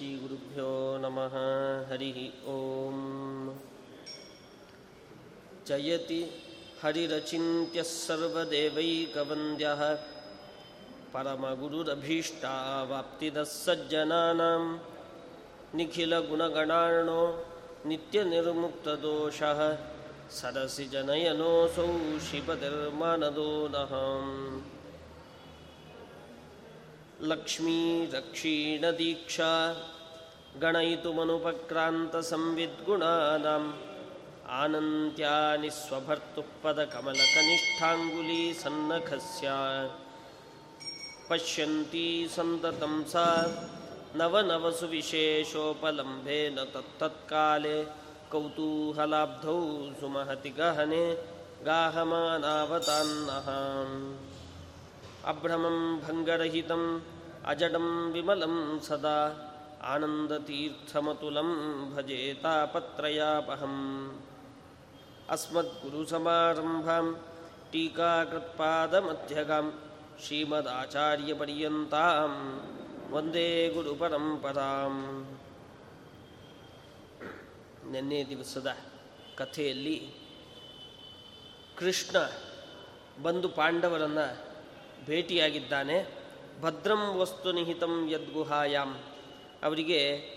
श्रीगुरुभ्यो नमः। हरिः ॐ जयति हरिरचिन्त्यः सर्वदेवैकवन्द्यः। परमगुरुरभीष्टावाप्तिदः सज्जनानां निखिलगुणगणार्णो नित्यनिर्मुक्तदोषः। सरसिजनयनोऽसौ शिपतिर्मानदो नः लक्ष्मीरक्षीणदीक्षा गणयितुमनुपक्रान्तसंविद्गुणानाम्। आनन्त्यानि स्वभर्तुः पदकमलकनिष्ठाङ्गुलीसन्नखस्य पश्यन्ती सन्ततं सा। नवनवसु विशेषोपलम्भेन तत्तत्काले कौतूहलाब्धौ सुमहति गहने गाहमानावतान्नः। अभ्रमं भङ्गरहितम् अजडं विमलं सदा आनन्दतीर्थमतुलं भजेतापत्रयापहम् अस्मद्गुरुसमारम्भां टीकाकृत्पादमध्यगां ಶ್ರೀಮದಾಚಾರ್ಯಪರ್ಯಂತಾಂ ವಂದೇ ಗುರುಪರಂಪರಾಂ ನಿನ್ನೆ ದಿವಸದ ಕಥೆಯಲ್ಲಿ ಕೃಷ್ಣ ಬಂದು ಪಾಂಡವರನ್ನು ಭೇಟಿಯಾಗಿದ್ದಾನೆ. ಭದ್ರಂ ವಸ್ತು ನಿಹಿತಂ ಯದ್ಗುಹಾಯಾಮ್ ಅವರಿಗೆ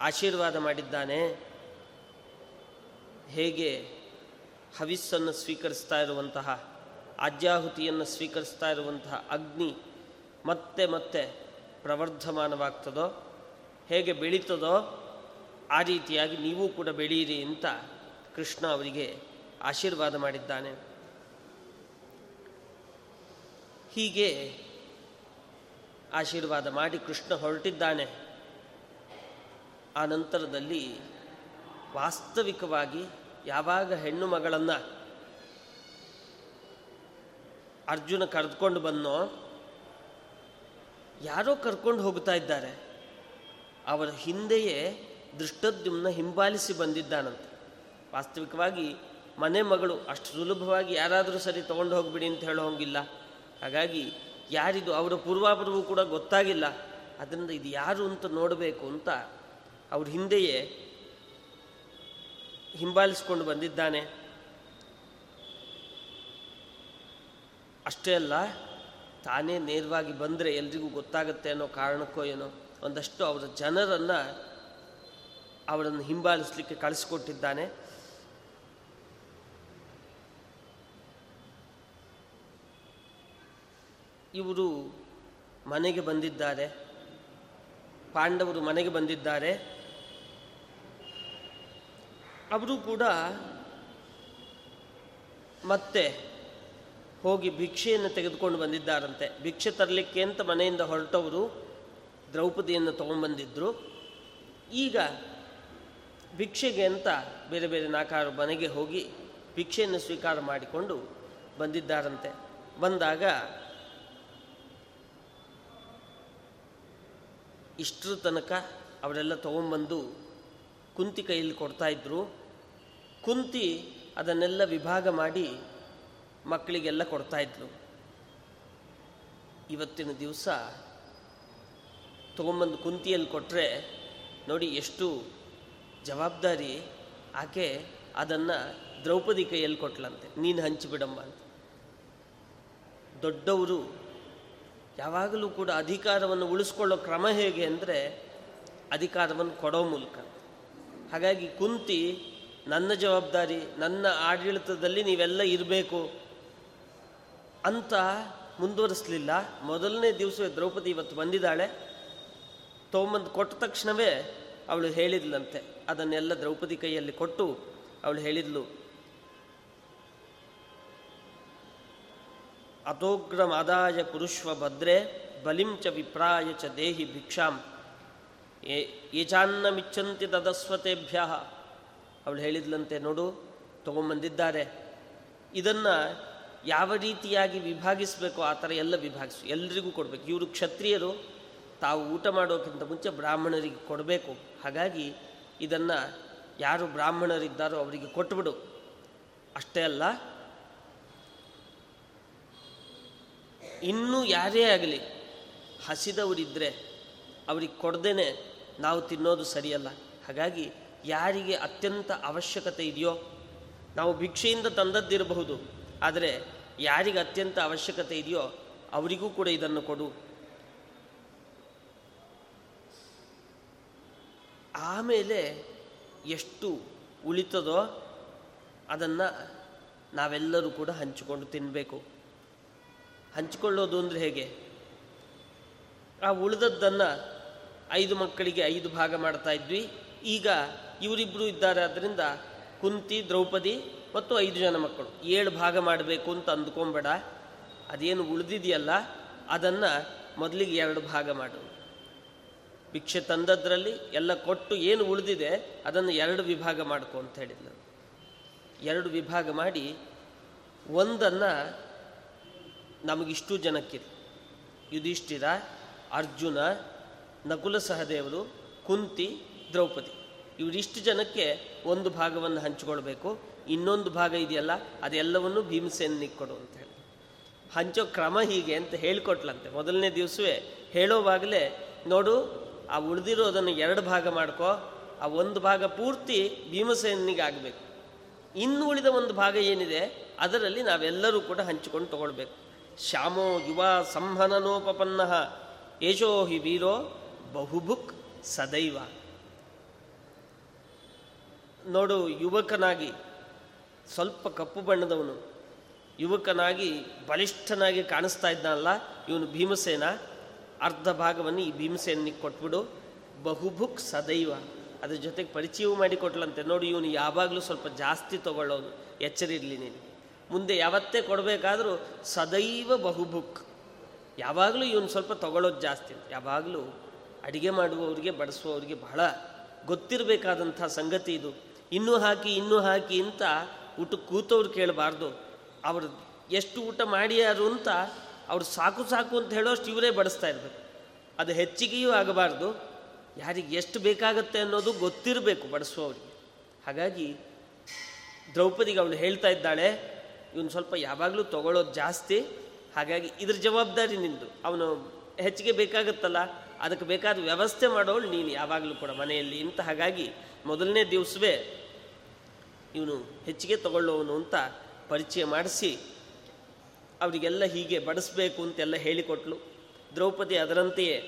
ಆಶೀರ್ವಾದ ಮಾಡಿದ್ದಾನೆ. ಹೇಗೆ? ಹವಿಸ್ಸನ್ನು ಸ್ವೀಕರಿಸ್ತಾ ಇರುವಂತಹ ಆಜ್ಯಾಹುತಿಯನ್ನು ಸ್ವೀಕರಿಸ್ತಾ ಇರುವಂತಹ ಅಗ್ನಿ ಮತ್ತೆ ಮತ್ತೆ ಪ್ರವರ್ಧಮಾನವಾಗ್ತದೋ, ಹೇಗೆ ಬೆಳೀತದೋ ಆ ರೀತಿಯಾಗಿ ನೀವು ಕೂಡ ಬೆಳೆಯಿರಿ ಅಂತ ಕೃಷ್ಣ ಅವರಿಗೆ ಆಶೀರ್ವಾದ ಮಾಡಿದ್ದಾನೆ. ಹೀಗೆ ಆಶೀರ್ವಾದ ಮಾಡಿ ಕೃಷ್ಣ ಹೊರಟಿದ್ದಾನೆ. ಆ ನಂತರದಲ್ಲಿ ವಾಸ್ತವಿಕವಾಗಿ ಯಾವಾಗ ಹೆಣ್ಣು ಮಗಳನ್ನು ಅರ್ಜುನ ಕರೆದುಕೊಂಡು ಬಂದೋ ಯಾರೋ ಕರ್ಕೊಂಡು ಹೋಗ್ತಾ ಇದ್ದಾರೆ. ಅವರ ಹಿಂದೆಯೇ ದೃಷ್ಟದ್ಯುಮ್ನ ಹಿಂಬಾಲಿಸಿ ಬಂದಿದ್ದಾನಂತೆ. ವಾಸ್ತವಿಕವಾಗಿ ಮನೆ ಮಗಳು ಅಷ್ಟು ಸುಲಭವಾಗಿ ಯಾರಾದರೂ ಸರಿ ತೊಗೊಂಡು ಹೋಗ್ಬಿಡಿ ಅಂತ ಹೇಳೋ ಹಂಗಿಲ್ಲ. ಹಾಗಾಗಿ ಯಾರಿದು ಅವರ ಪೂರ್ವಾಪರವೂ ಕೂಡ ಗೊತ್ತಾಗಿಲ್ಲ. ಅದರಿಂದ ಇದು ಯಾರು ಅಂತ ನೋಡಬೇಕು ಅಂತ ಅವ್ರ ಹಿಂದೆಯೇ ಹಿಂಬಾಲಿಸ್ಕೊಂಡು ಬಂದಿದ್ದಾನೆ. ಅಷ್ಟೇ ಅಲ್ಲ, ತಾನೇ ನೇರವಾಗಿ ಬಂದರೆ ಎಲ್ರಿಗೂ ಗೊತ್ತಾಗುತ್ತೆ ಅನ್ನೋ ಕಾರಣಕ್ಕೋ ಏನೋ, ಒಂದಷ್ಟು ಅವರ ಜನರನ್ನು ಅವರನ್ನು ಹಿಂಬಾಲಿಸಲಿಕ್ಕೆ ಕಳಿಸ್ಕೊಟ್ಟಿದ್ದಾನೆ. ಇವರು ಮನೆಗೆ ಬಂದಿದ್ದಾರೆ. ಪಾಂಡವರು ಮನೆಗೆ ಬಂದಿದ್ದಾರೆ. ಅವರು ಕೂಡ ಮತ್ತೆ ಹೋಗಿ ಭಿಕ್ಷೆಯನ್ನು ತೆಗೆದುಕೊಂಡು ಬಂದಿದ್ದಾರಂತೆ. ಭಿಕ್ಷೆ ತರಲಿಕ್ಕೆ ಅಂತ ಮನೆಯಿಂದ ಹೊರಟವರು ದ್ರೌಪದಿಯನ್ನು ತೊಗೊಂಡ್ಬಂದಿದ್ದರು ಈಗ ಭಿಕ್ಷೆಗೆ ಅಂತ ಬೇರೆ ಬೇರೆ ನಾಲ್ಕಾರು ಮನೆಗೆ ಹೋಗಿ ಭಿಕ್ಷೆಯನ್ನು ಸ್ವೀಕಾರ ಮಾಡಿಕೊಂಡು ಬಂದಿದ್ದಾರಂತೆ. ಬಂದಾಗ ಇಷ್ಟರ ತನಕ ಅವರೆಲ್ಲ ತೊಗೊಂಬಂದು ಕುಂತಿ ಕೈಯಲ್ಲಿ ಕೊಡ್ತಾಯಿದ್ರು ಕುಂತಿ ಅದನ್ನೆಲ್ಲ ವಿಭಾಗ ಮಾಡಿ ಮಕ್ಕಳಿಗೆಲ್ಲ ಕೊಡ್ತಾಯಿದ್ರು ಇವತ್ತಿನ ದಿವಸ ತೊಗೊಂಬಂದು ಕುಂತಿಯಲ್ಲಿ ಕೊಟ್ಟರೆ ನೋಡಿ ಎಷ್ಟು ಜವಾಬ್ದಾರಿ. ಆಕೆ ಅದನ್ನು ದ್ರೌಪದಿ ಕೈಯಲ್ಲಿ ಕೊಟ್ಲಂತೆ, ನೀನು ಹಂಚಿಬಿಡಮ್ಮ ಅಂತ. ದೊಡ್ಡವರು ಯಾವಾಗಲೂ ಕೂಡ ಅಧಿಕಾರವನ್ನು ಉಳಿಸ್ಕೊಳ್ಳೋ ಕ್ರಮ ಹೇಗೆ ಅಂದರೆ ಅಧಿಕಾರವನ್ನು ಕೊಡೋ ಮೂಲಕ. ಹಾಗಾಗಿ ಕುಂತಿ, ನನ್ನ ಜವಾಬ್ದಾರಿ, ನನ್ನ ಆಡಳಿತದಲ್ಲಿ ನೀವೆಲ್ಲ ಇರಬೇಕು ಅಂತ ಮುಂದುವರಿಸಲಿಲ್ಲ. ಮೊದಲನೇ ದಿವಸವೇ ದ್ರೌಪದಿ ಇವತ್ತು ಬಂದಿದ್ದಾಳೆ. ತೊಗೊಂಬಂದು ಕೊಟ್ಟ ತಕ್ಷಣವೇ ಅವಳು ಹೇಳಿದ್ಲಂತೆ. ಅದನ್ನೆಲ್ಲ ದ್ರೌಪದಿ ಕೈಯಲ್ಲಿ ಕೊಟ್ಟು ಅವಳು ಹೇಳಿದ್ಲು. ಅತೋಗ್ರಮಾದಾಯ ಕುರುಷ್ವ ಭದ್ರೆ ಬಲಿಂ ಚ ವಿಪ್ರಾಯ ಚ ದೇಹಿ ಭಿಕ್ಷಾಂ. ಏಚಾನ್ನಮಿಚ್ಚಂತಿ ತದಸ್ವತೆಭ್ಯ. ಅವಳು ಹೇಳಿದ್ಲಂತೆ ನೋಡು, ತೊಗೊಂಬಂದಿದ್ದಾರೆ. ಇದನ್ನು ಯಾವ ರೀತಿಯಾಗಿ ವಿಭಾಗಿಸಬೇಕು, ಆ ಥರ ಎಲ್ಲ ವಿಭಾಗಿಸು. ಎಲ್ರಿಗೂ ಕೊಡಬೇಕು. ಇವರು ಕ್ಷತ್ರಿಯರು, ತಾವು ಊಟ ಮಾಡೋಕ್ಕಿಂತ ಮುಂಚೆ ಬ್ರಾಹ್ಮಣರಿಗೆ ಕೊಡಬೇಕು. ಹಾಗಾಗಿ ಇದನ್ನು ಯಾರು ಬ್ರಾಹ್ಮಣರಿದ್ದಾರೋ ಅವರಿಗೆ ಕೊಟ್ಟುಬಿಡು ಅಷ್ಟೇ ಅಲ್ಲ ಇನ್ನೂ ಯಾರೇ ಆಗಲಿ ಹಸಿದವರಿದ್ದರೆ ಅವ್ರಿಗೆ ಕೊಡ್ದೇ ನಾವು ತಿನ್ನೋದು ಸರಿಯಲ್ಲ. ಹಾಗಾಗಿ ಯಾರಿಗೆ ಅತ್ಯಂತ ಅವಶ್ಯಕತೆ ಇದೆಯೋ ನಾವು ಭಿಕ್ಷೆಯಿಂದ ತಂದದ್ದಿರಬಹುದು. ಆದರೆ ಯಾರಿಗೆ ಅತ್ಯಂತ ಅವಶ್ಯಕತೆ ಇದೆಯೋ ಅವರಿಗೂ ಕೂಡ ಇದನ್ನು ಕೊಡು. ಆಮೇಲೆ ಎಷ್ಟು ಉಳಿತದೋ ಅದನ್ನು ನಾವೆಲ್ಲರೂ ಕೂಡ ಹಂಚಿಕೊಂಡು ತಿನ್ನಬೇಕು ಹಂಚಿಕೊಳ್ಳೋದು ಅಂದರೆ ಹೇಗೆ? ಆ ಉಳಿದದ್ದನ್ನು ಐದು ಮಕ್ಕಳಿಗೆ ಐದು ಭಾಗ ಮಾಡ್ತಾ ಇದ್ವಿ. ಈಗ ಇವರಿಬ್ಬರು ಇದ್ದಾರೆ ಆದ್ದರಿಂದ ಕುಂತಿ, ದ್ರೌಪದಿ ಮತ್ತು ಐದು ಜನ ಮಕ್ಕಳು. ಏಳು ಭಾಗ ಮಾಡಬೇಕು ಅಂತ ಅಂದ್ಕೊಂಬೇಡ. ಅದೇನು ಉಳಿದಿದೆಯಲ್ಲ, ಅದನ್ನು ಮೊದಲಿಗೆ ಎರಡು ಭಾಗ ಮಾಡು. ಭಿಕ್ಷೆ ತಂದದ್ರಲ್ಲಿ ಎಲ್ಲ ಕೊಟ್ಟು ಏನು ಉಳಿದಿದೆ, ಅದನ್ನು ಎರಡು ವಿಭಾಗ ಮಾಡ್ಕೊ ಅಂತ ಎರಡು ವಿಭಾಗ ಮಾಡಿ ಒಂದನ್ನು ನಮಗಿಷ್ಟು ಜನಕ್ಕಿದೆ ಯುಧಿಷ್ಠಿರ, ಅರ್ಜುನ, ನಕುಲ ಸಹದೇವರು, ಕುಂತಿ, ದ್ರೌಪದಿ. ಇವರಿಷ್ಟು ಜನಕ್ಕೆ ಒಂದು ಭಾಗವನ್ನು ಹಂಚಿಕೊಳ್ಬೇಕು. ಇನ್ನೊಂದು ಭಾಗ ಇದೆಯಲ್ಲ, ಅದೆಲ್ಲವನ್ನು ಭೀಮಸೇನಿಗೆ ಕೊಡು ಅಂತ ಹೇಳಿ. ಹಂಚೋ ಕ್ರಮ ಹೀಗೆ ಅಂತ ಹೇಳಿಕೊಟ್ಲಂತೆ. ಮೊದಲನೇ ದಿವಸವೇ ಹೇಳೋವಾಗಲೇ ನೋಡು, ಆ ಉಳಿದಿರೋದನ್ನು ಎರಡು ಭಾಗ ಮಾಡ್ಕೋ. ಆ ಒಂದು ಭಾಗ ಪೂರ್ತಿ ಭೀಮಸೇನಿಗೆ ಆಗಬೇಕು. ಇನ್ನು ಉಳಿದ ಒಂದು ಭಾಗ ಏನಿದೆ, ಅದರಲ್ಲಿ ನಾವೆಲ್ಲರೂ ಕೂಡ ಹಂಚಿಕೊಂಡು ತಗೊಳ್ಬೇಕು. ಶ್ಯಾಮೋ ಯುವ ಸಂಹನನೋಪನ್ನ ಯಶೋ ಹಿ ವೀರೋ ಬಹುಭುಕ್ ಸದೈವ. ನೋಡು, ಯುವಕನಾಗಿ, ಸ್ವಲ್ಪ ಕಪ್ಪು ಬಣ್ಣದವನು. ಯುವಕನಾಗಿ ಬಲಿಷ್ಠನಾಗಿ ಕಾಣಿಸ್ತಾ ಇದ್ದಾನಲ್ಲ, ಇವನು ಭೀಮಸೇನ. ಅರ್ಧ ಭಾಗವನ್ನು ಈ ಭೀಮಸೇನಿಗೆ ಕೊಟ್ಬಿಡು. ಬಹುಭುಕ್ ಸದೈವ. ಅದ್ರ ಜೊತೆಗೆ ಪರಿಚಯವೂ ಮಾಡಿಕೊಟ್ಲಂತೆ. ನೋಡಿ, ಇವನು ಯಾವಾಗಲೂ ಸ್ವಲ್ಪ ಜಾಸ್ತಿ ತಗೊಳ್ಳೋನು. ಎಚ್ಚರಿರಲಿ ನೀನು. ಮುಂದೆ ಯಾವತ್ತೇ ಕೊಡಬೇಕಾದ್ರೂ ಸದೈವ ಬಹುಬುಕ್ ಯಾವಾಗಲೂ ಇವನು ಸ್ವಲ್ಪ ತಗೊಳ್ಳೋದು ಜಾಸ್ತಿ ಯಾವಾಗಲೂ ಅಡಿಗೆ ಮಾಡುವವರಿಗೆ, ಬಡಿಸುವವರಿಗೆ ಬಹಳ ಗೊತ್ತಿರಬೇಕಾದಂಥ ಸಂಗತಿ ಇದು. ಇನ್ನೂ ಹಾಕಿ ಇನ್ನೂ ಹಾಕಿ ಅಂತ ಊಟ ಕೂತವ್ರು ಕೇಳಬಾರ್ದು. ಅವರು ಎಷ್ಟು ಊಟ ಮಾಡಿಯಾರು ಅಂತ ಅವ್ರು ಸಾಕು ಸಾಕು ಅಂತ ಹೇಳೋಷ್ಟು ಇವರೇ ಬಡಿಸ್ತಾ ಇರಬೇಕು. ಅದು ಹೆಚ್ಚಿಗೆಯೂ ಆಗಬಾರ್ದು. ಯಾರಿಗೆ ಎಷ್ಟು ಬೇಕಾಗತ್ತೆ ಅನ್ನೋದು ಗೊತ್ತಿರಬೇಕು ಬಡಿಸುವವರಿಗೆ. ಹಾಗಾಗಿ ದ್ರೌಪದಿಗೆ ಅವಳು ಹೇಳ್ತಾ ಇದ್ದಾಳೆ ಇವನು ಸ್ವಲ್ಪ ಯಾವಾಗಲೂ ತಗೊಳ್ಳೋದು ಜಾಸ್ತಿ. ಹಾಗಾಗಿ ಇದ್ರ ಜವಾಬ್ದಾರಿ ನಿಂದು. ಅವನು ಹೆಚ್ಚಿಗೆ ಬೇಕಾಗುತ್ತಲ್ಲ, ಅದಕ್ಕೆ ಬೇಕಾದ ವ್ಯವಸ್ಥೆ ಮಾಡೋಳು ನೀನು ಯಾವಾಗಲೂ ಕೂಡ ಮನೆಯಲ್ಲಿ. ಅಂತ ಹಾಗಾಗಿ ಮೊದಲನೇ ದಿವಸವೇ ಇವನು ಹೆಚ್ಚಿಗೆ ತಗೊಳ್ಳೋವನು ಅಂತ ಪರಿಚಯ ಮಾಡಿಸಿ, ಅವರಿಗೆಲ್ಲ ಹೀಗೆ ಬಡಿಸ್ಬೇಕು ಅಂತೆಲ್ಲ ಹೇಳಿಕೊಟ್ಲು. ದ್ರೌಪದಿ ಅದರಂತೆಯೇ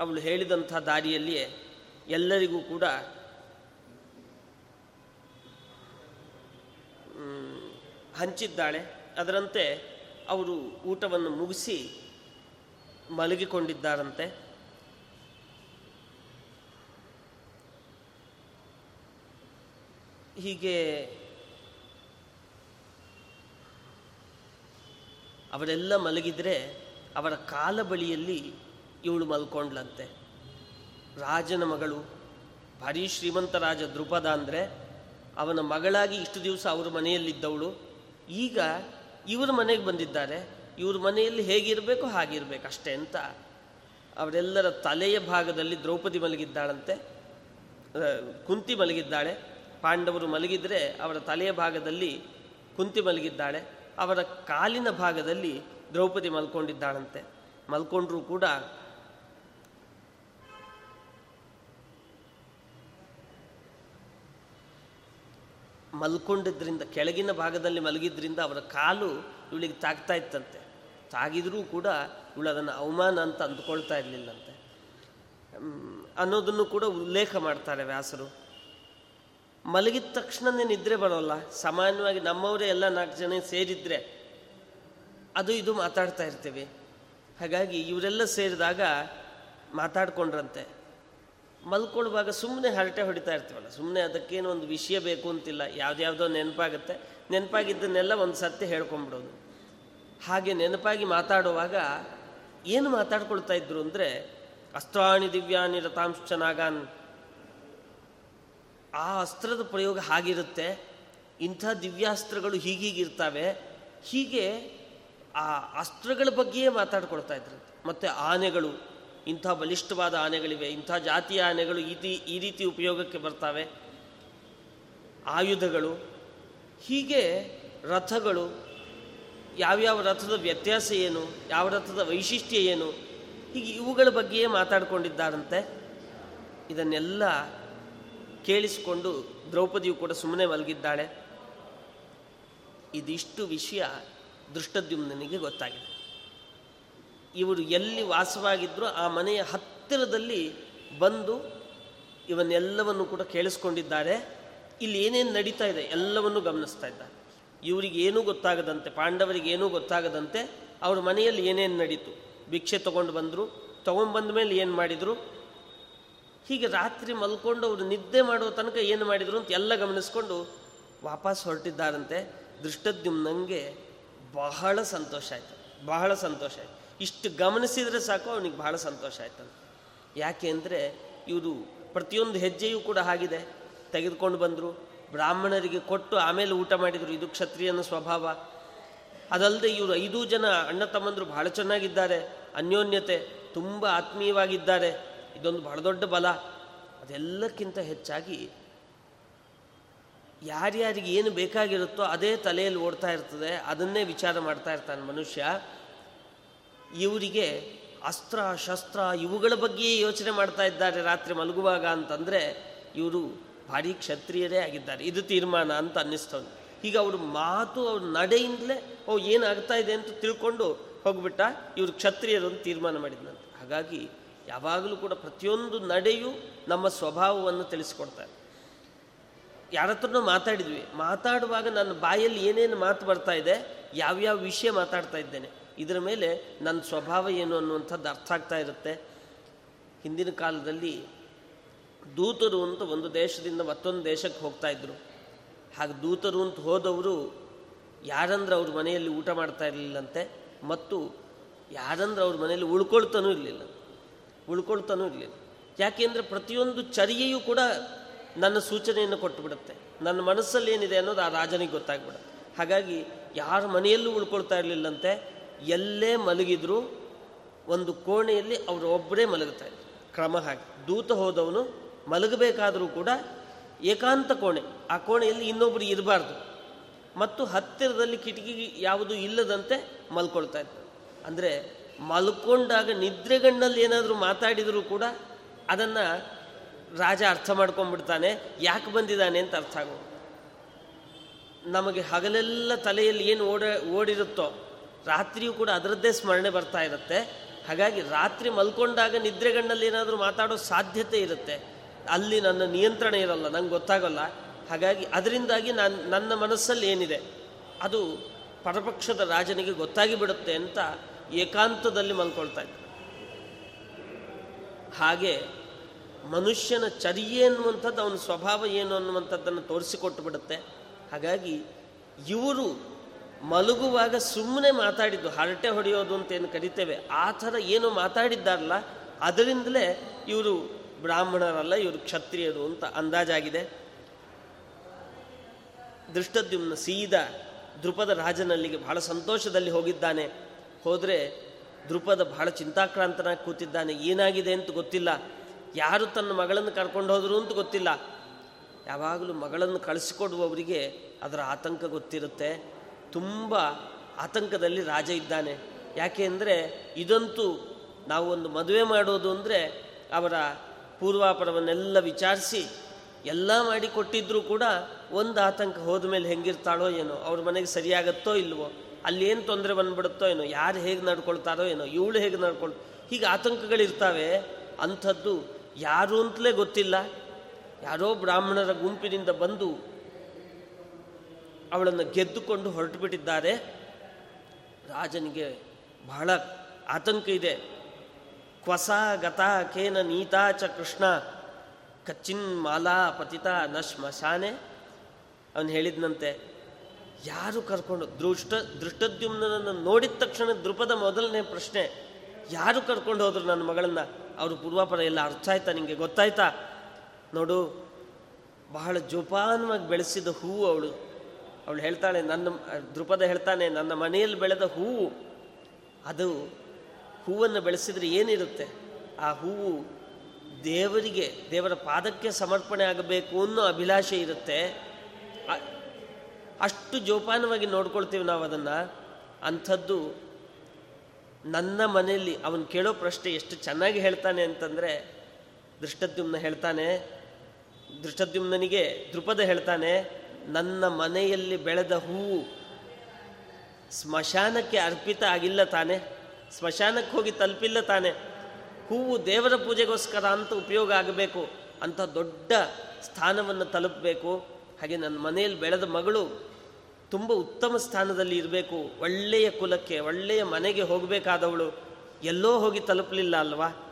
ಅವಳು ಹೇಳಿದಂಥ ದಾರಿಯಲ್ಲಿಯೇ ಎಲ್ಲರಿಗೂ ಕೂಡ ಹಂಚಿದ್ದಾಳೆ. ಅದರಂತೆ ಅವರು ಊಟವನ್ನು ಮುಗಿಸಿ ಮಲಗಿಕೊಂಡಿದ್ದಾರಂತೆ. ಹೀಗೆ ಅವರೆಲ್ಲ ಮಲಗಿದರೆ ಅವರ ಕಾಲ ಬಳಿಯಲ್ಲಿ ಇವಳು ಮಲ್ಕೊಂಡ್ಲಂತೆ ರಾಜನ ಮಗಳು ಭಾರೀ ಶ್ರೀಮಂತ ರಾಜ ದೃಪದ ಅಂದರೆ ಅವನ ಮಗಳಾಗಿ ಇಷ್ಟು ದಿವಸ ಅವರ ಮನೆಯಲ್ಲಿದ್ದವಳು. ಈಗ ಇವ್ರ ಮನೆಗೆ ಬಂದಿದ್ದಾರೆ. ಇವ್ರ ಮನೆಯಲ್ಲಿ ಹೇಗಿರಬೇಕು ಹಾಗಿರಬೇಕು ಅಷ್ಟೇ ಅಂತ. ಅವರೆಲ್ಲರ ತಲೆಯ ಭಾಗದಲ್ಲಿ ದ್ರೌಪದಿ ಮಲಗಿದ್ದಾಳಂತೆ. ಕುಂತಿ ಮಲಗಿದ್ದಾಳೆ. ಪಾಂಡವರು ಮಲಗಿದ್ರೆ ಅವರ ತಲೆಯ ಭಾಗದಲ್ಲಿ ಕುಂತಿ ಮಲಗಿದ್ದಾಳೆ. ಅವರ ಕಾಲಿನ ಭಾಗದಲ್ಲಿ ದ್ರೌಪದಿ ಮಲ್ಕೊಂಡಿದ್ದಾಳಂತೆ. ಮಲ್ಕೊಂಡ್ರೂ ಕೂಡ ಮಲ್ಕೊಂಡಿದ್ರಿಂದ, ಕೆಳಗಿನ ಭಾಗದಲ್ಲಿ ಮಲಗಿದ್ರಿಂದ ಅವರ ಕಾಲು ಇವಳಿಗೆ ತಾಗ್ತಾ ಇತ್ತಂತೆ. ತಾಗಿದರೂ ಕೂಡ ಇವಳು ಅದನ್ನು ಅವಮಾನ ಅಂತ ಅಂದ್ಕೊಳ್ತಾ ಇರಲಿಲ್ಲಂತೆ. ಅನ್ನೋದನ್ನು ಕೂಡ ಉಲ್ಲೇಖ ಮಾಡ್ತಾರೆ ವ್ಯಾಸರು. ಮಲಗಿದ ತಕ್ಷಣನೇ ನಿದ್ರೆ ಬರೋಲ್ಲ. ಸಾಮಾನ್ಯವಾಗಿ ನಮ್ಮವರೇ ಎಲ್ಲ ನಾಲ್ಕು ಜನ ಸೇರಿದ್ರೆ ಅದು ಇದು ಮಾತಾಡ್ತಾ ಇರ್ತೀವಿ. ಹಾಗಾಗಿ ಇವರೆಲ್ಲ ಸೇರಿದಾಗ ಮಾತಾಡ್ಕೊಂಡ್ರಂತೆ. ಮಲ್ಕೊಳ್ಳುವಾಗ ಸುಮ್ಮನೆ ಹರಟೆ ಹೊಡಿತಾ ಇರ್ತೀವಲ್ಲ ಸುಮ್ಮನೆ ಅದಕ್ಕೇನು ಒಂದು ವಿಷಯ ಬೇಕು ಅಂತಿಲ್ಲ, ಯಾವುದ್ಯಾವುದೋ ನೆನಪಾಗುತ್ತೆ. ನೆನಪಾಗಿದ್ದನ್ನೆಲ್ಲ ಒಂದು ಸತ್ಯ ಹೇಳ್ಕೊಂಬಿಡೋದು ಹಾಗೆ ನೆನಪಾಗಿ ಮಾತಾಡುವಾಗ ಏನು ಮಾತಾಡ್ಕೊಳ್ತಾ ಇದ್ರು ಅಂದರೆ, ಅಸ್ತ್ರಾಣಿ ದಿವ್ಯಾನಿ ರಥಾಂಶನಾಗಾನ್ ಆ ಅಸ್ತ್ರದ ಪ್ರಯೋಗ ಹಾಗಿರುತ್ತೆ, ಇಂಥ ದಿವ್ಯಾಸ್ತ್ರಗಳು ಹೀಗೀಗಿರ್ತಾವೆ ಹೀಗೆ ಆ ಅಸ್ತ್ರಗಳ ಬಗ್ಗೆಯೇ ಮಾತಾಡ್ಕೊಳ್ತಾ ಇದ್ರು. ಮತ್ತು ಆನೆಗಳು ಇಂಥ ಬಲಿಷ್ಠವಾದ ಆನೆಗಳಿವೆ, ಇಂಥ ಜಾತಿಯ ಆನೆಗಳು ಈ ಈ ರೀತಿ ಉಪಯೋಗಕ್ಕೆ ಬರ್ತವೆ. ಆಯುಧಗಳು, ಹೀಗೆ ರಥಗಳು, ಯಾವ್ಯಾವ ರಥದ ವ್ಯತ್ಯಾಸ ಏನು, ಯಾವ ರಥದ ವೈಶಿಷ್ಟ್ಯ ಏನು, ಹೀಗೆ ಇವುಗಳ ಬಗ್ಗೆಯೇ ಮಾತಾಡಿಕೊಂಡಿದ್ದಾರಂತೆ. ಇದನ್ನೆಲ್ಲ ಕೇಳಿಸಿಕೊಂಡು ದ್ರೌಪದಿಯು ಕೂಡ ಸುಮ್ಮನೆ ಮಲಗಿದ್ದಾಳೆ. ಇದಿಷ್ಟು ವಿಷಯ ದೃಷ್ಟದ್ಯುಮ್ನಿಗೆ ಗೊತ್ತಾಗಿದೆ. ಇವರು ಎಲ್ಲಿ ವಾಸವಾಗಿದ್ದರೂ ಆ ಮನೆಯ ಹತ್ತಿರದಲ್ಲಿ ಬಂದು ಇವನ್ನೆಲ್ಲವನ್ನು ಕೂಡ ಕೇಳಿಸ್ಕೊಂಡಿದ್ದಾರೆ. ಇಲ್ಲಿ ಏನೇನು ನಡೀತಾ ಇದೆ ಎಲ್ಲವನ್ನು ಗಮನಿಸ್ತಾ ಇದ್ದಾರೆ. ಇವರಿಗೆ ಏನೂ ಗೊತ್ತಾಗದಂತೆ, ಪಾಂಡವರಿಗೆ ಏನೂ ಗೊತ್ತಾಗದಂತೆ ಅವ್ರ ಮನೆಯಲ್ಲಿ ಏನೇನು ನಡೀತು. ಭಿಕ್ಷೆ ತೊಗೊಂಡು ಬಂದರು ತೊಗೊಂಡ್ಬಂದ ಮೇಲೆ ಏನು ಮಾಡಿದರು? ಹೀಗೆ ರಾತ್ರಿ ಮಲ್ಕೊಂಡು ಅವರು ನಿದ್ದೆ ಮಾಡುವ ತನಕ ಏನು ಮಾಡಿದರು ಅಂತ ಎಲ್ಲ ಗಮನಿಸ್ಕೊಂಡು ವಾಪಸ್ ಹೊರಟಿದ್ದಾರಂತೆ. ದೃಷ್ಟದ್ಯುಮ್ನಂಗೆ ಬಹಳ ಸಂತೋಷ ಆಯಿತು, ಬಹಳ ಸಂತೋಷ ಆಯಿತು. ಇಷ್ಟು ಗಮನಿಸಿದರೆ ಸಾಕು, ಅವನಿಗೆ ಬಹಳ ಸಂತೋಷ ಆಯ್ತಂತ. ಯಾಕೆ ಅಂದರೆ ಇವರು ಪ್ರತಿಯೊಂದು ಹೆಜ್ಜೆಯೂ ಕೂಡ ಆಗಿದೆ ತೆಗೆದುಕೊಂಡು ಬಂದರು, ಬ್ರಾಹ್ಮಣರಿಗೆ ಕೊಟ್ಟು ಆಮೇಲೆ ಊಟ ಮಾಡಿದರು, ಇದು ಕ್ಷತ್ರಿಯನ ಸ್ವಭಾವ. ಅದಲ್ಲದೆ ಇವರು ಐದು ಜನ ಅಣ್ಣ ತಮ್ಮಂದರು ಬಹಳ ಚೆನ್ನಾಗಿದ್ದಾರೆ, ಅನ್ಯೋನ್ಯತೆ, ತುಂಬ ಆತ್ಮೀಯವಾಗಿದ್ದಾರೆ. ಇದೊಂದು ಬಹಳ ದೊಡ್ಡ ಬಲ. ಅದೆಲ್ಲಕ್ಕಿಂತ ಹೆಚ್ಚಾಗಿ ಯಾರ್ಯಾರಿಗೆ ಏನು ಬೇಕಾಗಿರುತ್ತೋ ಅದೇ ತಲೆಯಲ್ಲಿ ಓಡ್ತಾ ಇರ್ತದೆ, ಅದನ್ನೇ ವಿಚಾರ ಮಾಡ್ತಾ ಇರ್ತಾನೆ ಮನುಷ್ಯ. ಇವರಿಗೆ ಅಸ್ತ್ರ, ಶಸ್ತ್ರ ಇವುಗಳ ಬಗ್ಗೆಯೇ ಯೋಚನೆ ಮಾಡ್ತಾ ಇದ್ದಾರೆ ರಾತ್ರಿ ಮಲಗುವಾಗ ಅಂತಂದರೆ ಇವರು ಭಾರಿ ಕ್ಷತ್ರಿಯರೇ ಆಗಿದ್ದಾರೆ. ಇದು ತೀರ್ಮಾನ ಅಂತ ಅನ್ನಿಸ್ತವನು ಈಗ ಅವ್ರ ಮಾತು ಅವ್ರ ನಡೆಯಿಂದಲೇ, ಓ, ಏನಾಗ್ತಾ ಇದೆ ಅಂತ ತಿಳ್ಕೊಂಡು ಹೋಗ್ಬಿಟ್ಟ ಇವರು ಕ್ಷತ್ರಿಯರು ಅಂತ ತೀರ್ಮಾನ ಮಾಡಿದ್ನಂತೆ. ಹಾಗಾಗಿ ಯಾವಾಗಲೂ ಕೂಡ ಪ್ರತಿಯೊಂದು ನಡೆಯು ನಮ್ಮ ಸ್ವಭಾವವನ್ನು ತಿಳಿಸ್ಕೊಡ್ತಾರೆ ಯಾರ ಹತ್ರನೂ ಮಾತಾಡಿದ್ವಿ. ಮಾತಾಡುವಾಗ ನನ್ನ ಬಾಯಲ್ಲಿ ಏನೇನು ಮಾತು ಬರ್ತಾ ಇದೆ, ಯಾವ್ಯಾವ ವಿಷಯ ಮಾತಾಡ್ತಾ ಇದ್ದೇನೆ. ಇದರ ಮೇಲೆ ನನ್ನ ಸ್ವಭಾವ ಏನು ಅನ್ನುವಂಥದ್ದು ಅರ್ಥ ಆಗ್ತಾ ಇರುತ್ತೆ. ಹಿಂದಿನ ಕಾಲದಲ್ಲಿ ದೂತರು ಅಂತ ಒಂದು ದೇಶದಿಂದ ಮತ್ತೊಂದು ದೇಶಕ್ಕೆ ಹೋಗ್ತಾ ಇದ್ರು. ಹಾಗೆ ದೂತರು ಅಂತ ಹೋದವರು ಯಾರಂದ್ರೆ ಅವ್ರ ಮನೆಯಲ್ಲಿ ಊಟ ಮಾಡ್ತಾ ಇರಲಿಲ್ಲಂತೆ, ಮತ್ತು ಯಾರಂದ್ರೆ ಅವ್ರ ಮನೆಯಲ್ಲಿ ಉಳ್ಕೊಳ್ತಾನೂ ಇರಲಿಲ್ಲ ಉಳ್ಕೊಳ್ತಾನೂ ಇರಲಿಲ್ಲ. ಯಾಕೆಂದರೆ ಪ್ರತಿಯೊಂದು ಚರ್ಯೆಯೂ ಕೂಡ ನನ್ನ ಸೂಚನೆಯನ್ನು ಕೊಟ್ಟುಬಿಡುತ್ತೆ. ನನ್ನ ಮನಸ್ಸಲ್ಲಿ ಏನಿದೆ ಅನ್ನೋದು ಆ ರಾಜನಿಗೆ ಗೊತ್ತಾಗ್ಬಿಡುತ್ತೆ. ಹಾಗಾಗಿ ಯಾರ ಮನೆಯಲ್ಲೂ ಉಳ್ಕೊಳ್ತಾ ಇರಲಿಲ್ಲಂತೆ ಎಲ್ಲೇ ಮಲಗಿದ್ರು ಒಂದು ಕೋಣೆಯಲ್ಲಿ ಅವರು ಒಬ್ಬರೇ ಮಲಗುತ್ತಾ ಇದ್ರು. ಕ್ರಮ ಹಾಗೆ. ದೂತ ಹೋದವನು ಮಲಗಬೇಕಾದರೂ ಕೂಡ ಏಕಾಂತ ಕೋಣೆ. ಆ ಕೋಣೆಯಲ್ಲಿ ಇನ್ನೊಬ್ಬರು ಇರಬಾರ್ದು. ಮತ್ತು ಹತ್ತಿರದಲ್ಲಿ ಕಿಟಕಿ ಯಾವುದು ಇಲ್ಲದಂತೆ ಮಲ್ಕೊಳ್ತಾ ಇದ್ದರು ಅಂದರೆ ಮಲ್ಕೊಂಡಾಗ ನಿದ್ರೆಗಣ್ಣಲ್ಲಿ ಏನಾದರೂ ಮಾತಾಡಿದರೂ ಕೂಡ ಅದನ್ನು ರಾಜ ಅರ್ಥ ಮಾಡ್ಕೊಂಡ್ಬಿಡ್ತಾನೆ. ಯಾಕೆ ಬಂದಿದ್ದಾನೆ ಅಂತ ಅರ್ಥ ಆಗೋದು. ನಮಗೆ ಹಗಲೆಲ್ಲ ತಲೆಯಲ್ಲಿ ಏನು ಓಡ, ಓಡಿರುತ್ತೋ ರಾತ್ರಿಯೂ ಕೂಡ ಅದರದ್ದೇ ಸ್ಮರಣೆ ಬರ್ತಾ ಇರುತ್ತೆ. ಹಾಗಾಗಿ ರಾತ್ರಿ ಮಲ್ಕೊಂಡಾಗ ನಿದ್ರೆಗಣ್ಣಲ್ಲಿ ಏನಾದರೂ ಮಾತಾಡೋ ಸಾಧ್ಯತೆ ಇರುತ್ತೆ. ಅಲ್ಲಿ ನನ್ನ ನಿಯಂತ್ರಣ ಇರಲ್ಲ, ನಂಗೆ ಗೊತ್ತಾಗಲ್ಲ. ಹಾಗಾಗಿ ಅದರಿಂದಾಗಿ ನಾನು, ನನ್ನ ಮನಸ್ಸಲ್ಲಿ ಏನಿದೆ, ಅದು ಪರಪಕ್ಷದ ರಾಜನಿಗೆ ಗೊತ್ತಾಗಿ ಬಿಡುತ್ತೆ ಅಂತ ಏಕಾಂತದಲ್ಲಿ ಮಲ್ಕೊಳ್ತಾ ಇದ್ದ. ಹಾಗೆ ಮನುಷ್ಯನ ಚರ್ಯೆ ಅನ್ನುವಂಥದ್ದು, ಅವನ ಸ್ವಭಾವ ಏನು ಅನ್ನುವಂಥದ್ದನ್ನು ತೋರಿಸಿಕೊಟ್ಟು ಬಿಡುತ್ತೆ. ಹಾಗಾಗಿ ಇವರು ಮಲಗುವಾಗ ಸುಮ್ಮನೆ ಮಾತಾಡಿದ್ದು, ಹರಟೆ ಹೊಡೆಯೋದು ಅಂತ ಏನು ಕರಿತೇವೆ? ಆ ಥರ ಏನು ಮಾತಾಡಿದ್ದಾರಲ್ಲ, ಅದರಿಂದಲೇ ಇವರು ಬ್ರಾಹ್ಮಣರಲ್ಲ, ಇವರು ಕ್ಷತ್ರಿಯರು ಅಂತ ಅಂದಾಜಾಗಿದೆ. ದೃಷ್ಟದ್ಯುಮ್ನ ಸೀದಾ ದೃಪದ ರಾಜನಲ್ಲಿಗೆ ಬಹಳ ಸಂತೋಷದಲ್ಲಿ ಹೋಗಿದ್ದಾನೆ. ಹೋದರೆ ದೃಪದ ಬಹಳ ಚಿಂತಾಕ್ರಾಂತನಾಗಿ ಕೂತಿದ್ದಾನೆ. ಏನಾಗಿದೆ ಅಂತ ಗೊತ್ತಿಲ್ಲ. ಯಾರು ತನ್ನ ಮಗಳನ್ನು ಕರ್ಕೊಂಡು ಹೋದರು ಅಂತ ಗೊತ್ತಿಲ್ಲ. ಯಾವಾಗಲೂ ಮಗಳನ್ನು ಕಳಿಸಿಕೊಡುವವರಿಗೆ ಅದರ ಆತಂಕ ಗೊತ್ತಿರುತ್ತೆ. ತುಂಬ ಆತಂಕದಲ್ಲಿ ರಾಜ ಇದ್ದಾನೆ. ಯಾಕೆ ಅಂದರೆ ಇದಂತೂ ನಾವು ಒಂದು ಮದುವೆ ಮಾಡೋದು ಅಂದರೆ ಅವರ ಪೂರ್ವಾಪರವನ್ನೆಲ್ಲ ವಿಚಾರಿಸಿ ಎಲ್ಲ ಮಾಡಿ ಕೊಟ್ಟಿದ್ರೂ ಕೂಡ ಒಂದು ಆತಂಕ ಹೋದ ಮೇಲೆ ಹೆಂಗಿರ್ತಾಳೋ ಏನೋ, ಅವ್ರ ಮನೆಗೆ ಸರಿಯಾಗತ್ತೋ ಇಲ್ವೋ, ಅಲ್ಲಿ ಏನು ತೊಂದರೆ ಬಂದ್ಬಿಡುತ್ತೋ ಏನೋ, ಯಾರು ಹೇಗೆ ನಡ್ಕೊಳ್ತಾರೋ ಏನೋ, ಇವಳು ಹೇಗೆ ನಡ್ಕೊಳ್, ಹೀಗೆ ಆತಂಕಗಳಿರ್ತಾವೆ. ಅಂಥದ್ದು ಯಾರು ಅಂತಲೇ ಗೊತ್ತಿಲ್ಲ. ಯಾರೋ ಬ್ರಾಹ್ಮಣರ ಗುಂಪಿನಿಂದ ಬಂದು ಅವಳನ್ನು ಗೆದ್ದುಕೊಂಡು ಹೊರಟು ಬಿಟ್ಟಿದ್ದಾರೆ ರಾಜನಿಗೆ ಬಹಳ ಆತಂಕ ಇದೆ. ಕ್ವಸ ಗತಾ ಕೇನ ನೀತಾ ಚ ಕೃಷ್ಣ ಕಚ್ಚಿನ್ ಮಾಲಾ ಪತಿತ ನ ಶ್ಮಶಾನೆ. ಅವನು ಹೇಳಿದನಂತೆ, ಯಾರು ಕರ್ಕೊಂಡು, ದೃಷ್ಟ ದೃಷ್ಟದ್ಯುಮ್ನನ್ನು ನೋಡಿದ ತಕ್ಷಣ ದೃಪದ ಮೊದಲನೇ ಪ್ರಶ್ನೆ, ಯಾರು ಕರ್ಕೊಂಡು ಹೋದ್ರು ನನ್ನ ಮಗಳನ್ನ? ಅವರು ಪೂರ್ವಾಪರ ಎಲ್ಲ ಅರ್ಥ ಆಯ್ತಾ ನಿಮಗೆ ಗೊತ್ತಾಯ್ತಾ? ನೋಡು, ಬಹಳ ಜೋಪಾನವಾಗಿ ಬೆಳೆಸಿದ ಹೂವು ಅವಳು. ಅವಳು ಹೇಳ್ತಾಳೆ, ನನ್ನ ದೃಪದ ಹೇಳ್ತಾನೆ, ನನ್ನ ಮನೆಯಲ್ಲಿ ಬೆಳೆದ ಹೂವು, ಅದು ಹೂವನ್ನು ಬೆಳೆಸಿದರೆ ಏನಿರುತ್ತೆ? ಆ ಹೂವು ದೇವರಿಗೆ, ದೇವರ ಪಾದಕ್ಕೆ ಸಮರ್ಪಣೆ ಆಗಬೇಕು ಅನ್ನೋ ಅಭಿಲಾಷೆ ಇರುತ್ತೆ. ಅಷ್ಟು ಜೋಪಾನವಾಗಿ ನೋಡ್ಕೊಳ್ತೀವಿ ನಾವು ಅದನ್ನು. ಅಂಥದ್ದು ನನ್ನ ಮನೆಯಲ್ಲಿ ಅವನು ಕೇಳೋ ಪ್ರಶ್ನೆ ಎಷ್ಟು ಚೆನ್ನಾಗಿ ಹೇಳ್ತಾನೆ ಅಂತಂದರೆ ದೃಷ್ಟದ್ಯುಮ್ನ ಹೇಳ್ತಾನೆ ದೃಷ್ಟದ್ಯುಮ್ನಿಗೆ ದೃಪದ ಹೇಳ್ತಾನೆ ನನ್ನ ಮನೆಯಲ್ಲಿ ಬೆಳೆದ ಹೂವು ಸ್ಮಶಾನಕ್ಕೆ ಅರ್ಪಿತ ಆಗಿಲ್ಲ ತಾನೆ. ಸ್ಮಶಾನಕ್ಕೆ ಹೋಗಿ ತಲುಪಿಲ್ಲ ತಾನೆ. ಹೂವು ದೇವರ ಪೂಜೆಗೋಸ್ಕರ ಅಂತ ಉಪಯೋಗ ಆಗಬೇಕು, ಅಂತ ದೊಡ್ಡ ಸ್ಥಾನವನ್ನು ತಲುಪಬೇಕು. ಹಾಗೆ ನನ್ನ ಮನೆಯಲ್ಲಿ ಬೆಳೆದ ಮಗಳು ತುಂಬ ಉತ್ತಮ ಸ್ಥಾನದಲ್ಲಿ ಇರಬೇಕು. ಒಳ್ಳೆಯ ಕುಲಕ್ಕೆ, ಒಳ್ಳೆಯ ಮನೆಗೆ ಹೋಗಬೇಕಾದವಳು ಎಲ್ಲೋ ಹೋಗಿ ತಲುಪಲಿಲ್ಲ ಅಲ್ವಾ?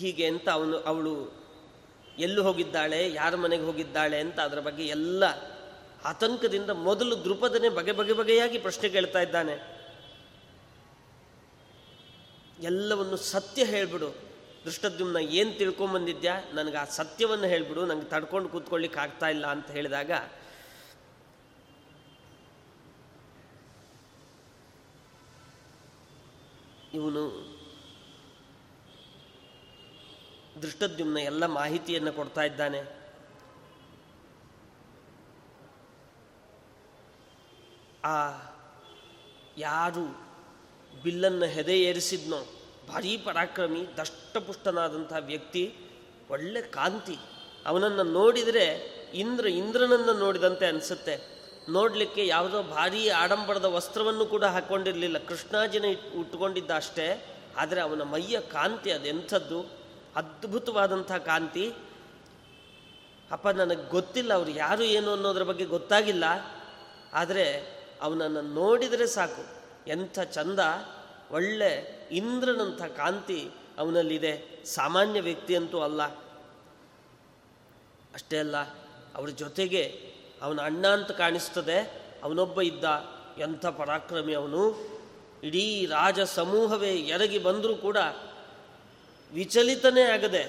ಹೀಗೆ ಅಂತ ಅವನು, ಅವಳು ಎಲ್ಲಿ ಹೋಗಿದ್ದಾಳೆ, ಯಾರ ಮನೆಗೆ ಹೋಗಿದ್ದಾಳೆ ಅಂತ ಅದರ ಬಗ್ಗೆ ಎಲ್ಲ ಆತಂಕದಿಂದ ಮೊದಲು ದೃಪದನೆ ಬಗೆ ಬಗೆ ಬಗೆಯಾಗಿ ಪ್ರಶ್ನೆ ಕೇಳ್ತಾ ಇದ್ದಾನೆ. ಎಲ್ಲವನ್ನು ಸತ್ಯ ಹೇಳ್ಬಿಡು. ದೃಷ್ಟದ್ಯುಮ್ನ ಏನು ತಿಳ್ಕೊಂಬಂದಿದ್ಯಾ? ನನಗೆ ಆ ಸತ್ಯವನ್ನು ಹೇಳ್ಬಿಡು ನನಗೆ ತಡ್ಕೊಂಡು ಕೂತ್ಕೊಳ್ಳಿಕ್ಕೆ ಆಗ್ತಾ ಇಲ್ಲ ಅಂತ ಹೇಳಿದಾಗ ಇವನು ದೃಷ್ಟದ್ಯುಮ್ನ ಎಲ್ಲ ಮಾಹಿತಿಯನ್ನು ಕೊಡ್ತಾ ಇದ್ದಾನೆ. ಆ ಯಾರು ಬಿಲ್ಲನ್ನು ಹೆದೆ ಏರಿಸಿದ್ನೋ ಭಾರೀ ಪರಾಕ್ರಮಿ, ದಷ್ಟಪುಷ್ಟನಾದಂಥ ವ್ಯಕ್ತಿ, ಒಳ್ಳೆ ಕಾಂತಿ. ಅವನನ್ನು ನೋಡಿದರೆ ಇಂದ್ರ ಇಂದ್ರನನ್ನು ನೋಡಿದಂತೆ ಅನಿಸುತ್ತೆ. ನೋಡಲಿಕ್ಕೆ ಯಾವುದೋ ಭಾರೀ ಆಡಂಬರದ ವಸ್ತ್ರವನ್ನು ಕೂಡ ಹಾಕ್ಕೊಂಡಿರಲಿಲ್ಲ ಕೃಷ್ಣಾಜಿನ ಉಟ್ಕೊಂಡಿದ್ದ ಅಷ್ಟೇ. ಆದರೆ ಅವನ ಮೈಯ ಕಾಂತಿ ಅದೆಂಥದ್ದು? ಅದ್ಭುತವಾದಂಥ ಕಾಂತಿ. ಅಪ್ಪ, ನನಗೆ ಗೊತ್ತಿಲ್ಲ ಅವರು ಯಾರು ಏನು ಅನ್ನೋದ್ರ ಬಗ್ಗೆ ಗೊತ್ತಾಗಿಲ್ಲ. ಆದರೆ ಅವನನ್ನು ನೋಡಿದರೆ ಸಾಕು. ಎಂಥ ಚಂದ, ಒಳ್ಳೆ ಇಂದ್ರನಂಥ ಕಾಂತಿ ಅವನಲ್ಲಿದೆ. ಸಾಮಾನ್ಯ ವ್ಯಕ್ತಿ ಅಂತೂ ಅಲ್ಲ. ಅಷ್ಟೇ ಅಲ್ಲ, ಅವ್ರ ಜೊತೆಗೆ ಅವನ ಅಣ್ಣ ಅಂತ ಕಾಣಿಸ್ತದೆ. ಅವನೊಬ್ಬ ಇದ್ದ ಎಂಥ ಪರಾಕ್ರಮಿ ಅವನು. ಇಡೀ ರಾಜ ಸಮೂಹವೇ ಎರಗಿ ಬಂದರೂ ಕೂಡ ವಿಚಲಿತನೇ ಆಗದೆ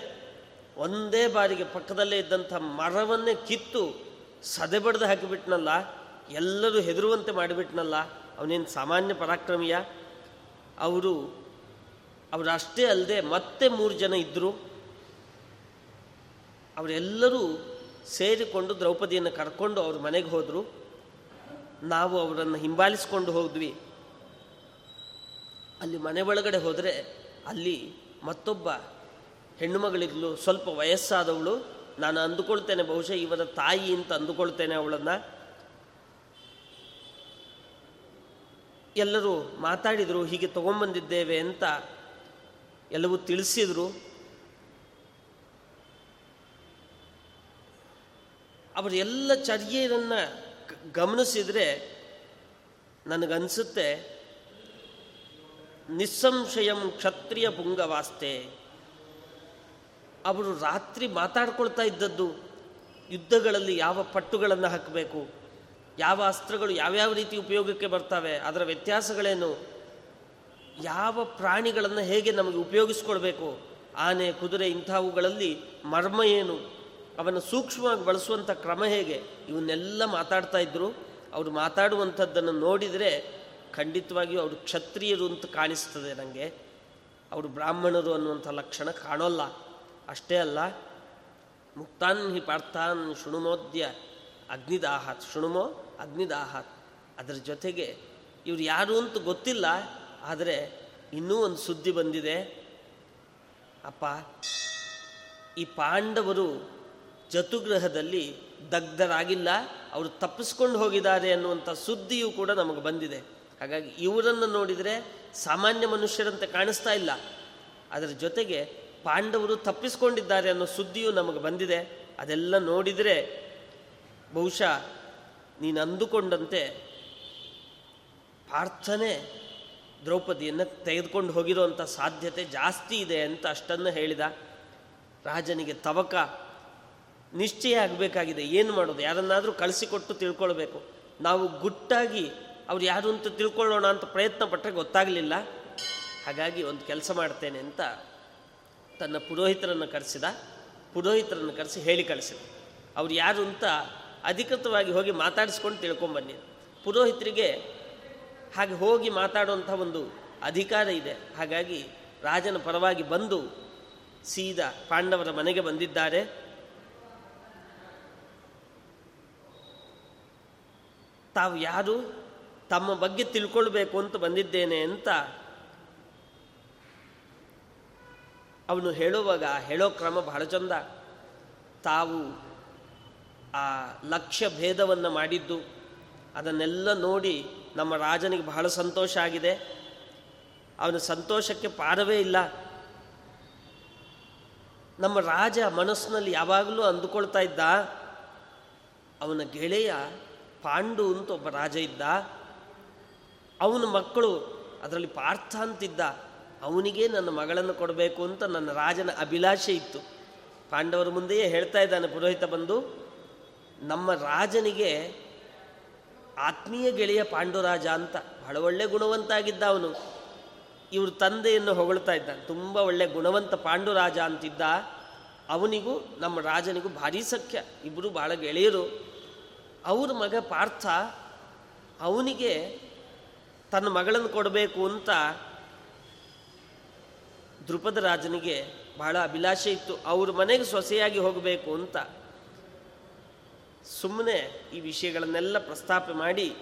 ಒಂದೇ ಬಾರಿಗೆ ಪಕ್ಕದಲ್ಲೇ ಇದ್ದಂಥ ಮರವನ್ನೇ ಕಿತ್ತು ಸದೆಬಡ್ದು ಹಾಕಿಬಿಟ್ನಲ್ಲ, ಎಲ್ಲರೂ ಹೆದರುವಂತೆ ಮಾಡಿಬಿಟ್ನಲ್ಲ, ಅವನೇನು ಸಾಮಾನ್ಯ ಪರಾಕ್ರಮಿಯ? ಅವರು, ಅವರಷ್ಟೇ ಅಲ್ಲದೆ ಮತ್ತೆ ಮೂರು ಜನ ಇದ್ದರು ಅವರೆಲ್ಲರೂ ಸೇರಿಕೊಂಡು ದ್ರೌಪದಿಯನ್ನು ಕರ್ಕೊಂಡು ಅವ್ರ ಮನೆಗೆ ಹೋದರು. ನಾವು ಅವರನ್ನು ಹಿಂಬಾಲಿಸ್ಕೊಂಡು ಹೋದ್ವಿ. ಅಲ್ಲಿ ಮನೆ ಒಳಗಡೆ ಹೋದರೆ ಅಲ್ಲಿ ಮತ್ತೊಬ್ಬ ಹೆಣ್ಣು ಮಗಳಿದ್ಲು ಸ್ವಲ್ಪ ವಯಸ್ಸಾದವಳು. ನಾನು ಅಂದುಕೊಳ್ತೇನೆ, ಬಹುಶಃ ಇವರ ತಾಯಿ ಅಂತ ಅಂದುಕೊಳ್ತೇನೆ ಅವಳನ್ನು. ಎಲ್ಲರೂ ಮಾತಾಡಿದರು, ಹೀಗೆ ತಗೊಂಬಂದಿದ್ದೇವೆ ಅಂತ ಎಲ್ಲವೂ ತಿಳಿಸಿದರು. ಅವರ ಎಲ್ಲ ಚರ್ಯೆಯನ್ನು ಗಮನಿಸಿದರೆ ನನಗನ್ಸುತ್ತೆ ನಿಸ್ಸಂಶಯಂ ಕ್ಷತ್ರಿಯ ಪುಂಗವಾಸ್ತೆ. ಅವರು ರಾತ್ರಿ ಮಾತಾಡ್ಕೊಳ್ತಾ ಇದ್ದದ್ದು ಯುದ್ಧಗಳಲ್ಲಿ ಯಾವ ಪಟ್ಟುಗಳನ್ನು ಹಾಕಬೇಕು, ಯಾವ ಅಸ್ತ್ರಗಳು ಯಾವ್ಯಾವ ರೀತಿ ಉಪಯೋಗಕ್ಕೆ ಬರ್ತವೆ, ಅದರ ವ್ಯತ್ಯಾಸಗಳೇನು, ಯಾವ ಪ್ರಾಣಿಗಳನ್ನು ಹೇಗೆ ನಮಗೆ ಉಪಯೋಗಿಸ್ಕೊಳ್ಬೇಕು, ಆನೆ, ಕುದುರೆ ಇಂಥವುಗಳಲ್ಲಿ ಮರ್ಮ ಏನು, ಅವನ್ನು ಸೂಕ್ಷ್ಮವಾಗಿ ಬಳಸುವಂಥ ಕ್ರಮ ಹೇಗೆ, ಇವನ್ನೆಲ್ಲ ಮಾತಾಡ್ತಾ ಇದ್ದರು ಅವರು ಮಾತಾಡುವಂಥದ್ದನ್ನು ನೋಡಿದರೆ ಖಂಡಿತವಾಗಿಯೂ ಅವರು ಕ್ಷತ್ರಿಯರು ಅಂತ ಕಾಣಿಸ್ತದೆ ನನಗೆ ಅವರು ಬ್ರಾಹ್ಮಣರು ಅನ್ನುವಂಥ ಲಕ್ಷಣ ಕಾಣೋಲ್ಲ. ಅಷ್ಟೇ ಅಲ್ಲ, ಮುಕ್ತಾನ್ ಹಿ ಪಾರ್ಥಾನ್ ಶೃಣುಮೋದ್ಯ ಅಗ್ನಿದಾಹಾತ್, ಶೃಣುಮೋ ಅಗ್ನಿದಾಹಾತ್. ಅದರ ಜೊತೆಗೆ ಇವರು ಯಾರು ಅಂತ ಗೊತ್ತಿಲ್ಲ, ಆದರೆ ಇನ್ನೂ ಒಂದು ಸುದ್ದಿ ಬಂದಿದೆ. ಅಪ್ಪ, ಈ ಪಾಂಡವರು ಜತುಗ್ರಹದಲ್ಲಿ ದಗ್ಧರಾಗಿಲ್ಲ, ಅವರು ತಪ್ಪಿಸ್ಕೊಂಡು ಹೋಗಿದ್ದಾರೆ ಅನ್ನುವಂಥ ಸುದ್ದಿಯೂ ಕೂಡ ನಮಗೆ ಬಂದಿದೆ. ಹಾಗಾಗಿ ಇವರನ್ನು ನೋಡಿದರೆ ಸಾಮಾನ್ಯ ಮನುಷ್ಯರಂತೆ ಕಾಣಿಸ್ತಾ ಇಲ್ಲ. ಅದರ ಜೊತೆಗೆ ಪಾಂಡವರು ತಪ್ಪಿಸ್ಕೊಂಡಿದ್ದಾರೆ ಅನ್ನೋ ಸುದ್ದಿಯು ನಮಗೆ ಬಂದಿದೆ. ಅದೆಲ್ಲ ನೋಡಿದರೆ ಬಹುಶಃ ನೀನು ಅಂದುಕೊಂಡಂತೆ ಪ್ರಾರ್ಥನೆ ದ್ರೌಪದಿಯನ್ನು ತೆಗೆದುಕೊಂಡು ಹೋಗಿರುವಂಥ ಸಾಧ್ಯತೆ ಜಾಸ್ತಿ ಇದೆ ಅಂತ ಅಷ್ಟನ್ನು ಹೇಳಿದ. ರಾಜನಿಗೆ ತವಕ ನಿಶ್ಚಯ ಆಗಬೇಕಾಗಿದೆ. ಏನು ಮಾಡೋದು? ಯಾರನ್ನಾದರೂ ಕಳಿಸಿಕೊಟ್ಟು ತಿಳ್ಕೊಳ್ಬೇಕು. ನಾವು ಗುಟ್ಟಾಗಿ ಅವ್ರು ಯಾರು ಅಂತ ತಿಳ್ಕೊಳ್ಳೋಣ ಅಂತ ಪ್ರಯತ್ನ ಪಟ್ಟರೆ ಗೊತ್ತಾಗಲಿಲ್ಲ. ಹಾಗಾಗಿ ಒಂದು ಕೆಲಸ ಮಾಡ್ತೇನೆ ಅಂತ ತನ್ನ ಪುರೋಹಿತರನ್ನು ಕರೆಸಿದ. ಪುರೋಹಿತರನ್ನು ಕರೆಸಿ ಹೇಳಿ ಕಳಿಸಿದ. ಅವ್ರು ಯಾರು ಅಂತ ಅಧಿಕೃತವಾಗಿ ಹೋಗಿ ಮಾತಾಡಿಸ್ಕೊಂಡು ತಿಳ್ಕೊಂಬನ್ನಿ. ಪುರೋಹಿತರಿಗೆ ಹಾಗೆ ಹೋಗಿ ಮಾತಾಡುವಂಥ ಒಂದು ಅಧಿಕಾರ ಇದೆ. ಹಾಗಾಗಿ ರಾಜನ ಪರವಾಗಿ ಬಂದು ಸೀದಾ ಪಾಂಡವರ ಮನೆಗೆ ಬಂದಿದ್ದಾರೆ. ತಾವು ಯಾರು? ತಮ್ಮ ಬಗ್ಗೆ ತಿಳ್ಕೊಳ್ಬೇಕು ಅಂತ ಬಂದಿದ್ದೇನೆ ಅಂತ ಅವನು ಹೇಳುವಾಗ, ಹೇಳೋ ಕ್ರಮ ಬಹಳ ಚಂದ. ತಾವು ಆ ಲಕ್ಷ್ಯ ಭೇದವನ್ನು ಮಾಡಿದ್ದು, ಅದನ್ನೆಲ್ಲ ನೋಡಿ ನಮ್ಮ ರಾಜನಿಗೆ ಬಹಳ ಸಂತೋಷ ಆಗಿದೆ. ಅವನ ಸಂತೋಷಕ್ಕೆ ಪಾರವೇ ಇಲ್ಲ. ನಮ್ಮ ರಾಜ ಮನಸ್ಸಿನಲ್ಲಿ ಯಾವಾಗಲೂ ಅಂದುಕೊಳ್ತಾ ಇದ್ದ, ಅವನ ಗೆಳೆಯ ಪಾಂಡು ಅಂತ ಒಬ್ಬ ರಾಜ ಇದ್ದ. ಅವನ ಮಕ್ಕಳು ಅದರಲ್ಲಿ ಪಾರ್ಥ ಅಂತಿದ್ದ, ಅವನಿಗೆ ನನ್ನ ಮಗಳನ್ನು ಕೊಡಬೇಕು ಅಂತ ನನ್ನ ರಾಜನ ಅಭಿಲಾಷೆ ಇತ್ತು. ಪಾಂಡವರ ಮುಂದೆಯೇ ಹೇಳ್ತಾ ಇದ್ದಾನೆ, ಪುರೋಹಿತ ಬಂದು ನಮ್ಮ ರಾಜನಿಗೆ ಆತ್ಮೀಯ ಗೆಳೆಯ ಪಾಂಡುರಾಜ ಅಂತ, ಬಹಳ ಒಳ್ಳೆ ಗುಣವಂತ ಆಗಿದ್ದ ಅವನು. ಇವ್ರ ತಂದೆಯನ್ನು ಹೊಗಳ್ತಾ ಇದ್ದಾನೆ ತುಂಬ ಒಳ್ಳೆ ಗುಣವಂತ ಪಾಂಡುರಾಜ ಅಂತಿದ್ದ, ಅವನಿಗೂ ನಮ್ಮ ರಾಜನಿಗೂ ಭಾರಿ ಸಖ್ಯ ಇಬ್ಬರು ಭಾಳ ಗೆಳೆಯರು. ಅವ್ರ ಮಗ ಪಾರ್ಥ, ಅವನಿಗೆ ತನ್ನ ಮಗಳನ್ನು ಕೊಡಬೇಕು ಅಂತ ದೃಪದ ರಾಜನಿಗೆ ಬಹಳ ಅಭಿಲಾಷೆ ಇತ್ತು. ಅವ್ರ ಮನೆಗೆ ಸೊಸೆಯಾಗಿ ಹೋಗಬೇಕು ಅಂತ ಸುಮ್ಮನೆ ಈ ವಿಷಯಗಳನ್ನೆಲ್ಲ ಪ್ರಸ್ತಾಪ ಮಾಡಿ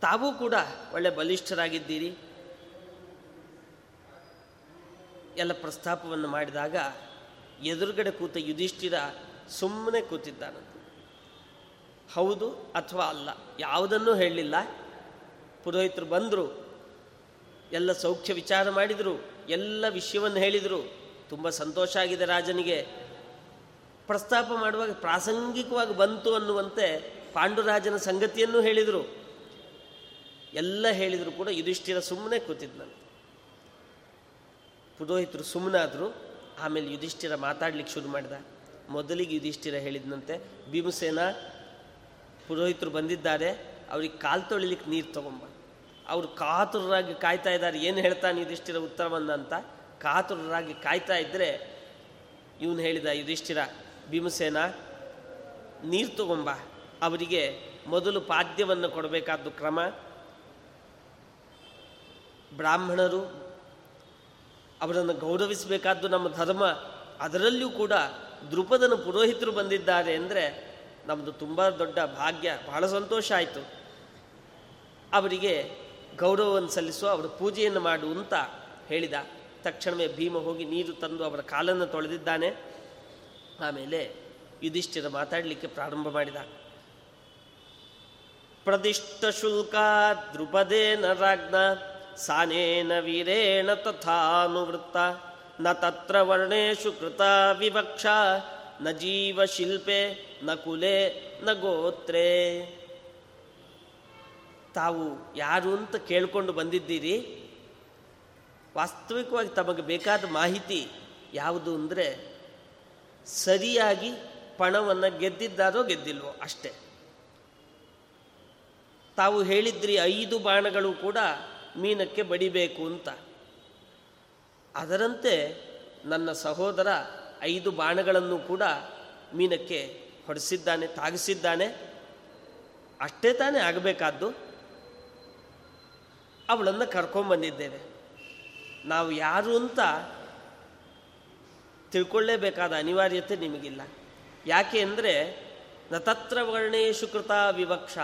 ತಾವೂ ಕೂಡ ಒಳ್ಳೆ ಬಲಿಷ್ಠರಾಗಿದ್ದೀರಿ. ಎಲ್ಲ ಪ್ರಸ್ತಾಪವನ್ನು ಮಾಡಿದಾಗ ಎದುರುಗಡೆ ಕೂತ ಯುಧಿಷ್ಠಿರ ಸುಮ್ಮನೆ ಕೂತಿದ್ದಾನಂತೆ. ಹೌದು ಅಥವಾ ಅಲ್ಲ? ಯಾವುದನ್ನೂ ಹೇಳಲಿಲ್ಲ. ಪುರೋಹಿತರು ಬಂದರು, ಎಲ್ಲ ಸೌಖ್ಯ ವಿಚಾರ ಮಾಡಿದರು, ಎಲ್ಲ ವಿಷಯವನ್ನು ಹೇಳಿದರು. ತುಂಬ ಸಂತೋಷ ಆಗಿದೆ ರಾಜನಿಗೆ. ಪ್ರಸ್ತಾಪ ಮಾಡುವಾಗ ಪ್ರಾಸಂಗಿಕವಾಗಿ ಬಂತು ಅನ್ನುವಂತೆ ಪಾಂಡುರಾಜನ ಸಂಗತಿಯನ್ನು ಹೇಳಿದರು. ಎಲ್ಲ ಹೇಳಿದರು ಕೂಡ ಯುಧಿಷ್ಠಿರ ಸುಮ್ಮನೆ ಕೂತಿದ್ನಂತೆ ಪುರೋಹಿತರು ಸುಮ್ಮನಾದರು ಆಮೇಲೆ ಯುಧಿಷ್ಠಿರ ಮಾತಾಡ್ಲಿಕ್ಕೆ ಶುರು ಮಾಡಿದ. ಮೊದಲಿಗೆ ಯುಧಿಷ್ಠಿರ ಹೇಳಿದ್ನಂತೆ, ಭೀಮಸೇನ ಪುರೋಹಿತರು ಬಂದಿದ್ದಾರೆ, ಅವ್ರಿಗೆ ಕಾಲು ತೊಳಿಲಿಕ್ಕೆ ನೀರು ತಗೊಂಬ. ಅವರು ಕಾತುರರಾಗಿ ಕಾಯ್ತಾ ಇದ್ದಾರೆ, ಏನು ಹೇಳ್ತಾನೆ ಯುಧಿಷ್ಠಿರ ಉತ್ತರವನ್ನು ಅಂತ. ಕಾತುರರಾಗಿ ಕಾಯ್ತಾ ಇದ್ದರೆ ಇವನು ಹೇಳಿದ, ಯುಧಿಷ್ಠಿರ, ಭೀಮಸೇನ, ನೀರು ತಗೊಂಬ. ಅವರಿಗೆ ಮೊದಲು ಪಾದ್ಯವನ್ನು ಕೊಡಬೇಕಾದ್ದು ಕ್ರಮ. ಬ್ರಾಹ್ಮಣರು ಅವರನ್ನು ಗೌರವಿಸಬೇಕಾದ್ದು ನಮ್ಮ ಧರ್ಮ. ಅದರಲ್ಲಿಯೂ ಕೂಡ ದೃಪದನ ಪುರೋಹಿತರು ಬಂದಿದ್ದಾರೆ ಅಂದರೆ ನಮ್ಮದು ತುಂಬ ದೊಡ್ಡ ಭಾಗ್ಯ, ಬಹಳ ಸಂತೋಷ ಆಯಿತು. ಅವರಿಗೆ ಗೌರವವನ್ನು ಸಲ್ಲಿಸುವ ಅವರ ಪೂಜೆಯನ್ನು ಮಾಡು ಅಂತ ಹೇಳಿದ. ತಕ್ಷಣವೇ ಭೀಮ ಹೋಗಿ ನೀರು ತಂದು ಅವರ ಕಾಲನ್ನು ತೊಳೆದಿದ್ದಾನೆ. ಆಮೇಲೆ ಯುಧಿಷ್ಠಿರ ಮಾತಾಡಲಿಕ್ಕೆ ಪ್ರಾರಂಭ ಮಾಡಿದ. ಪ್ರದಿಷ್ಟ ಶುಲ್ಕ ದೃಪದೇನ ರಾಜ್ಞ, ಸಾನೇನ ವೀರೇಣ ತಥಾನುವೃತ್ತ, ನ ತತ್ರ ವರ್ಣೇಶು ಕೃತ ವಿವಕ್ಷ ನ ಜೀವ ಶಿಲ್ಪೆ, ನ ಕುಲೆ, ನ ಗೋತ್ರೆ. ತಾವು ಯಾರು ಅಂತ ಕೇಳಿಕೊಂಡು ಬಂದಿದ್ದೀರಿ? ವಾಸ್ತವಿಕವಾಗಿ ತಮಗೆ ಬೇಕಾದ ಮಾಹಿತಿ ಯಾವುದು ಅಂದರೆ, ಸರಿಯಾಗಿ ಪಣವನ್ನು ಗೆದ್ದಿದ್ದಾರೋ ಗೆದ್ದಿಲ್ವೋ ಅಷ್ಟೇ. ತಾವು ಹೇಳಿದ್ರಿ ಐದು ಬಾಣಗಳು ಕೂಡ ಮೀನಕ್ಕೆ ಬಡಿಬೇಕು ಅಂತ. ಅದರಂತೆ ನನ್ನ ಸಹೋದರ ಐದು ಬಾಣಗಳನ್ನು ಕೂಡ ಮೀನಕ್ಕೆ ಹೊಡೆಸಿದ್ದಾನೆ, ತಾಗಿಸಿದ್ದಾನೆ. ಅಷ್ಟೇ ತಾನೇ ಆಗಬೇಕಾದ್ದು. ಅವಳನ್ನು ಕರ್ಕೊಂಬಂದಿದ್ದೇವೆ ನಾವು ಯಾರು ಅಂತ ತಿಳ್ಕೊಳ್ಳೇಬೇಕಾದ ಅನಿವಾರ್ಯತೆ ನಿಮಗಿಲ್ಲ. ಯಾಕೆ ಅಂದರೆ ನತತ್ರ ವರ್ಣೇಶು ಕೃತ ವಿವಕ್ಷ.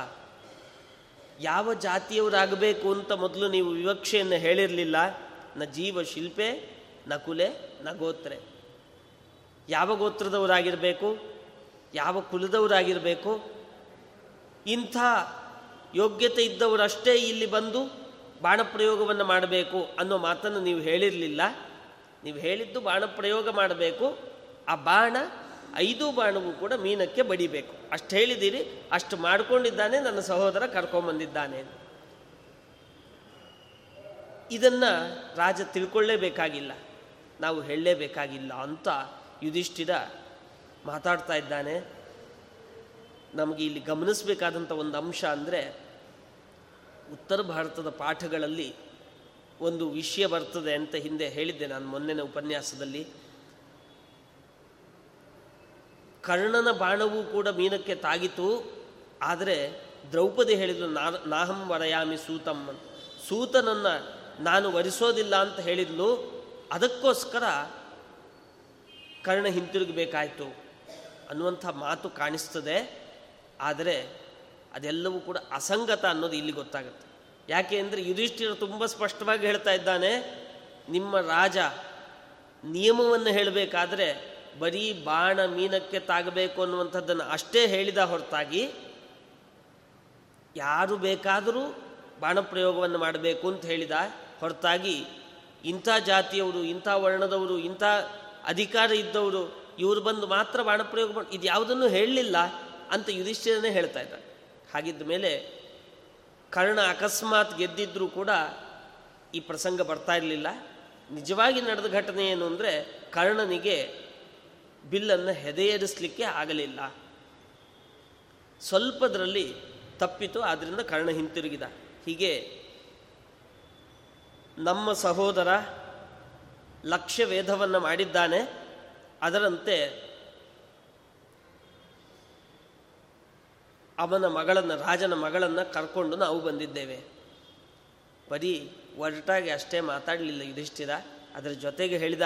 ಯಾವ ಜಾತಿಯವರಾಗಬೇಕು ಅಂತ ಮೊದಲು ನೀವು ವಿವಕ್ಷೆಯನ್ನು ಹೇಳಿರಲಿಲ್ಲ. ನ ಜೀವ ಶಿಲ್ಪೆ, ನ ಕುಲೆ, ನ ಗೋತ್ರೆ. ಯಾವ ಗೋತ್ರದವರಾಗಿರಬೇಕು, ಯಾವ ಕುಲದವರಾಗಿರಬೇಕು, ಇಂಥ ಯೋಗ್ಯತೆ ಇದ್ದವರಷ್ಟೇ ಇಲ್ಲಿ ಬಂದು ಬಾಣಪ್ರಯೋಗವನ್ನು ಮಾಡಬೇಕು ಅನ್ನೋ ಮಾತನ್ನು ನೀವು ಹೇಳಿರಲಿಲ್ಲ. ನೀವು ಹೇಳಿದ್ದು ಬಾಣಪ್ರಯೋಗ ಮಾಡಬೇಕು. ಆ ಬಾಣ, ಐದು ಬಾಣವೂ ಕೂಡ ಮೀನಕ್ಕೆ ಬಡಿಬೇಕು. ಅಷ್ಟು ಹೇಳಿದ್ದೀರಿ, ಅಷ್ಟು ಮಾಡಿಕೊಂಡಿದ್ದಾನೆ ನನ್ನ ಸಹೋದರ ಕರ್ಕೊಂಬಂದಿದ್ದಾನೆ ಇದನ್ನು ರಾಜ ತಿಳ್ಕೊಳ್ಳೇಬೇಕಾಗಿಲ್ಲ. ನಾವು ಹೇಳಲೇಬೇಕಾಗಿಲ್ಲ ಅಂತ ಯುಧಿಷ್ಠಿರ ಮಾತಾಡ್ತಾ ಇದ್ದಾನೆ. ನಮಗೆ ಇಲ್ಲಿ ಗಮನಿಸಬೇಕಾದಂಥ ಒಂದು ಅಂಶ ಅಂದರೆ ಉತ್ತರ ಭಾರತದ ಪಾಠಗಳಲ್ಲಿ ಒಂದು ವಿಷಯ ಬರ್ತದೆ ಅಂತ ಹಿಂದೆ ಹೇಳಿದ್ದೆ ನಾನು ಮೊನ್ನೆನ ಉಪನ್ಯಾಸದಲ್ಲಿ. ಕರ್ಣನ ಬಾಣವೂ ಕೂಡ ಮೀನಕ್ಕೆ ತಾಗಿತು, ಆದರೆ ದ್ರೌಪದಿ ಹೇಳಿದ್ರು ನಾ, ನಾಹಂ ವರಯಾಮಿ ಸೂತಂ ಸೂತನನ್ನು ನಾನು ವರಿಸೋದಿಲ್ಲ ಅಂತ ಹೇಳಿದ್ಲು, ಅದಕ್ಕೋಸ್ಕರ ಕರ್ಣ ಹಿಂತಿರುಗಬೇಕಾಯ್ತು ಅನ್ನುವಂಥ ಮಾತು ಕಾಣಿಸ್ತದೆ. ಆದರೆ ಅದೆಲ್ಲವೂ ಕೂಡ ಅಸಂಗತ ಅನ್ನೋದು ಇಲ್ಲಿ ಗೊತ್ತಾಗುತ್ತೆ. ಯಾಕೆ ಅಂದರೆ ಯುಧಿಷ್ಠಿರ ತುಂಬ ಸ್ಪಷ್ಟವಾಗಿ ಹೇಳ್ತಾ ಇದ್ದಾನೆ, ನಿಮ್ಮ ರಾಜ ನಿಯಮವನ್ನು ಹೇಳಬೇಕಾದ್ರೆ ಬರೀ ಬಾಣ ಮೀನಕ್ಕೆ ತಾಗಬೇಕು ಅನ್ನುವಂಥದ್ದನ್ನು ಅಷ್ಟೇ ಹೇಳಿದ ಹೊರತಾಗಿ ಯಾರು ಬೇಕಾದರೂ ಬಾಣ ಪ್ರಯೋಗವನ್ನು ಮಾಡಬೇಕು ಅಂತ ಹೇಳಿದ ಹೊರತಾಗಿ ಇಂಥ ಜಾತಿಯವರು, ಇಂಥ ವರ್ಣದವರು, ಇಂಥ ಅಧಿಕಾರ ಇದ್ದವರು, ಇವರು ಬಂದು ಮಾತ್ರ ಬಾಣಪ್ರಯೋಗ ಮಾಡಿ, ಇದು ಯಾವುದನ್ನು ಹೇಳಲಿಲ್ಲ ಅಂತ ಯುಧಿಷ್ಠಿರನೇ ಹೇಳ್ತಾ ಇದ್ದ. ಹಾಗಿದ್ದ ಮೇಲೆ ಕರ್ಣ ಅಕಸ್ಮಾತ್ ಗೆದ್ದಿದ್ರೂ ಕೂಡ ಈ ಪ್ರಸಂಗ ಬರ್ತಾ ಇರಲಿಲ್ಲ. ನಿಜವಾಗಿ ನಡೆದ ಘಟನೆ ಏನು ಅಂದರೆ ಕರ್ಣನಿಗೆ ಬಿಲ್ಲನ್ನು ಹೆದೆಯೇರಿಸಲಿಕ್ಕೆ ಆಗಲಿಲ್ಲ. ಸ್ವಲ್ಪದರಲ್ಲಿ ತಪ್ಪಿತು ಆದ್ದರಿಂದ ಕರ್ಣ ಹಿಂತಿರುಗಿದ. ಹೀಗೆ ನಮ್ಮ ಸಹೋದರ ಲಕ್ಷ್ಯ ವೇದವನ್ನು ಮಾಡಿದ್ದಾನೆ. ಅದರಂತೆ ಅವನ ಮಗಳನ್ನು, ರಾಜನ ಮಗಳನ್ನು ಕರ್ಕೊಂಡು ನಾವು ಬಂದಿದ್ದೇವೆ. ಬರೀ ಒರಟಾಗಿ ಅಷ್ಟೇ ಮಾತಾಡಲಿಲ್ಲ ಯುಧಿಷ್ಠಿರ. ಅದರ ಜೊತೆಗೆ ಹೇಳಿದ,